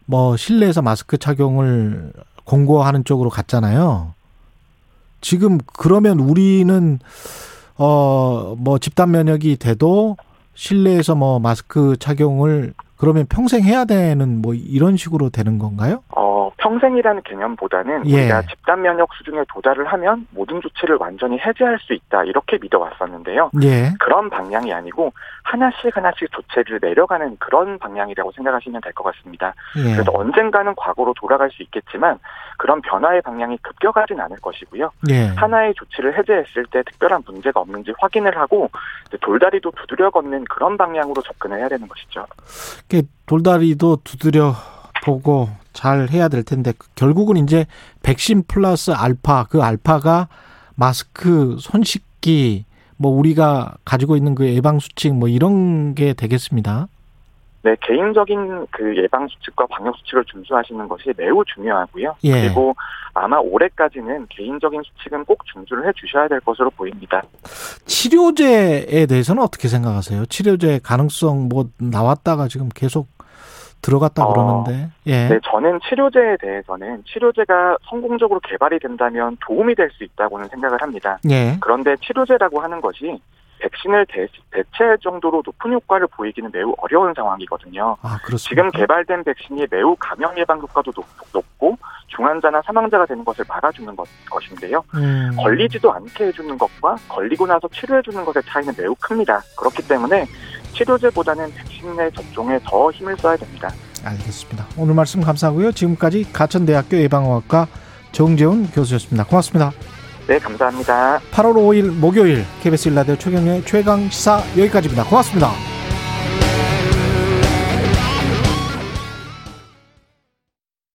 뭐 실내에서 마스크 착용을 공고하는 쪽으로 갔잖아요. 지금 그러면 우리는 어 뭐 집단 면역이 돼도 실내에서 뭐 마스크 착용을 그러면 평생 해야 되는 뭐 이런 식으로 되는 건가요? 어, 평생이라는 개념보다는 예. 우리가 집단 면역 수준에 도달을 하면 모든 조치를 완전히 해제할 수 있다 이렇게 믿어왔었는데요. 예. 그런 방향이 아니고 하나씩 하나씩 조치를 내려가는 그런 방향이라고 생각하시면 될 것 같습니다. 예. 그래서 언젠가는 과거로 돌아갈 수 있겠지만 그런 변화의 방향이 급격하진 않을 것이고요. 예. 하나의 조치를 해제했을 때 특별한 문제가 없는지 확인을 하고 돌다리도 두드려 걷는 그런 방향으로 접근을 해야 되는 것이죠. 돌다리도 두드려 보고 잘 해야 될 텐데 결국은 이제 백신 플러스 알파 그 알파가 마스크 손 씻기 뭐 우리가 가지고 있는 그 예방 수칙 뭐 이런 게 되겠습니다. 네, 개인적인 그 예방 수칙과 방역 수칙을 준수하시는 것이 매우 중요하고요. 예. 그리고 아마 올해까지는 개인적인 수칙은 꼭 준수를 해 주셔야 될 것으로 보입니다. 치료제에 대해서는 어떻게 생각하세요? 치료제 가능성 뭐 나왔다가 지금 계속 들어갔다 어, 그러는데. 예. 네, 저는 치료제에 대해서는 치료제가 성공적으로 개발이 된다면 도움이 될 수 있다고는 생각을 합니다. 예. 그런데 치료제라고 하는 것이 백신을 대, 대체할 정도로 높은 효과를 보이기는 매우 어려운 상황이거든요. 아, 지금 개발된 백신이 매우 감염 예방 효과도 높, 고 중환자나 사망자가 되는 것을 막아주는 것, 것인데요. 음. 걸리지도 않게 해주는 것과 걸리고 나서 치료해주는 것의 차이는 매우 큽니다. 그렇기 때문에 치료제보다는 백신 내 접종에 더 힘을 써야 됩니다. 알겠습니다. 오늘 말씀 감사하고요. 지금까지 가천대학교 예방의학과 정재훈 교수였습니다. 고맙습니다. 네, 감사합니다. 8월 5일 목요일 KBS 일라디오 최경영의 최강 시사 여기까지입니다. 고맙습니다.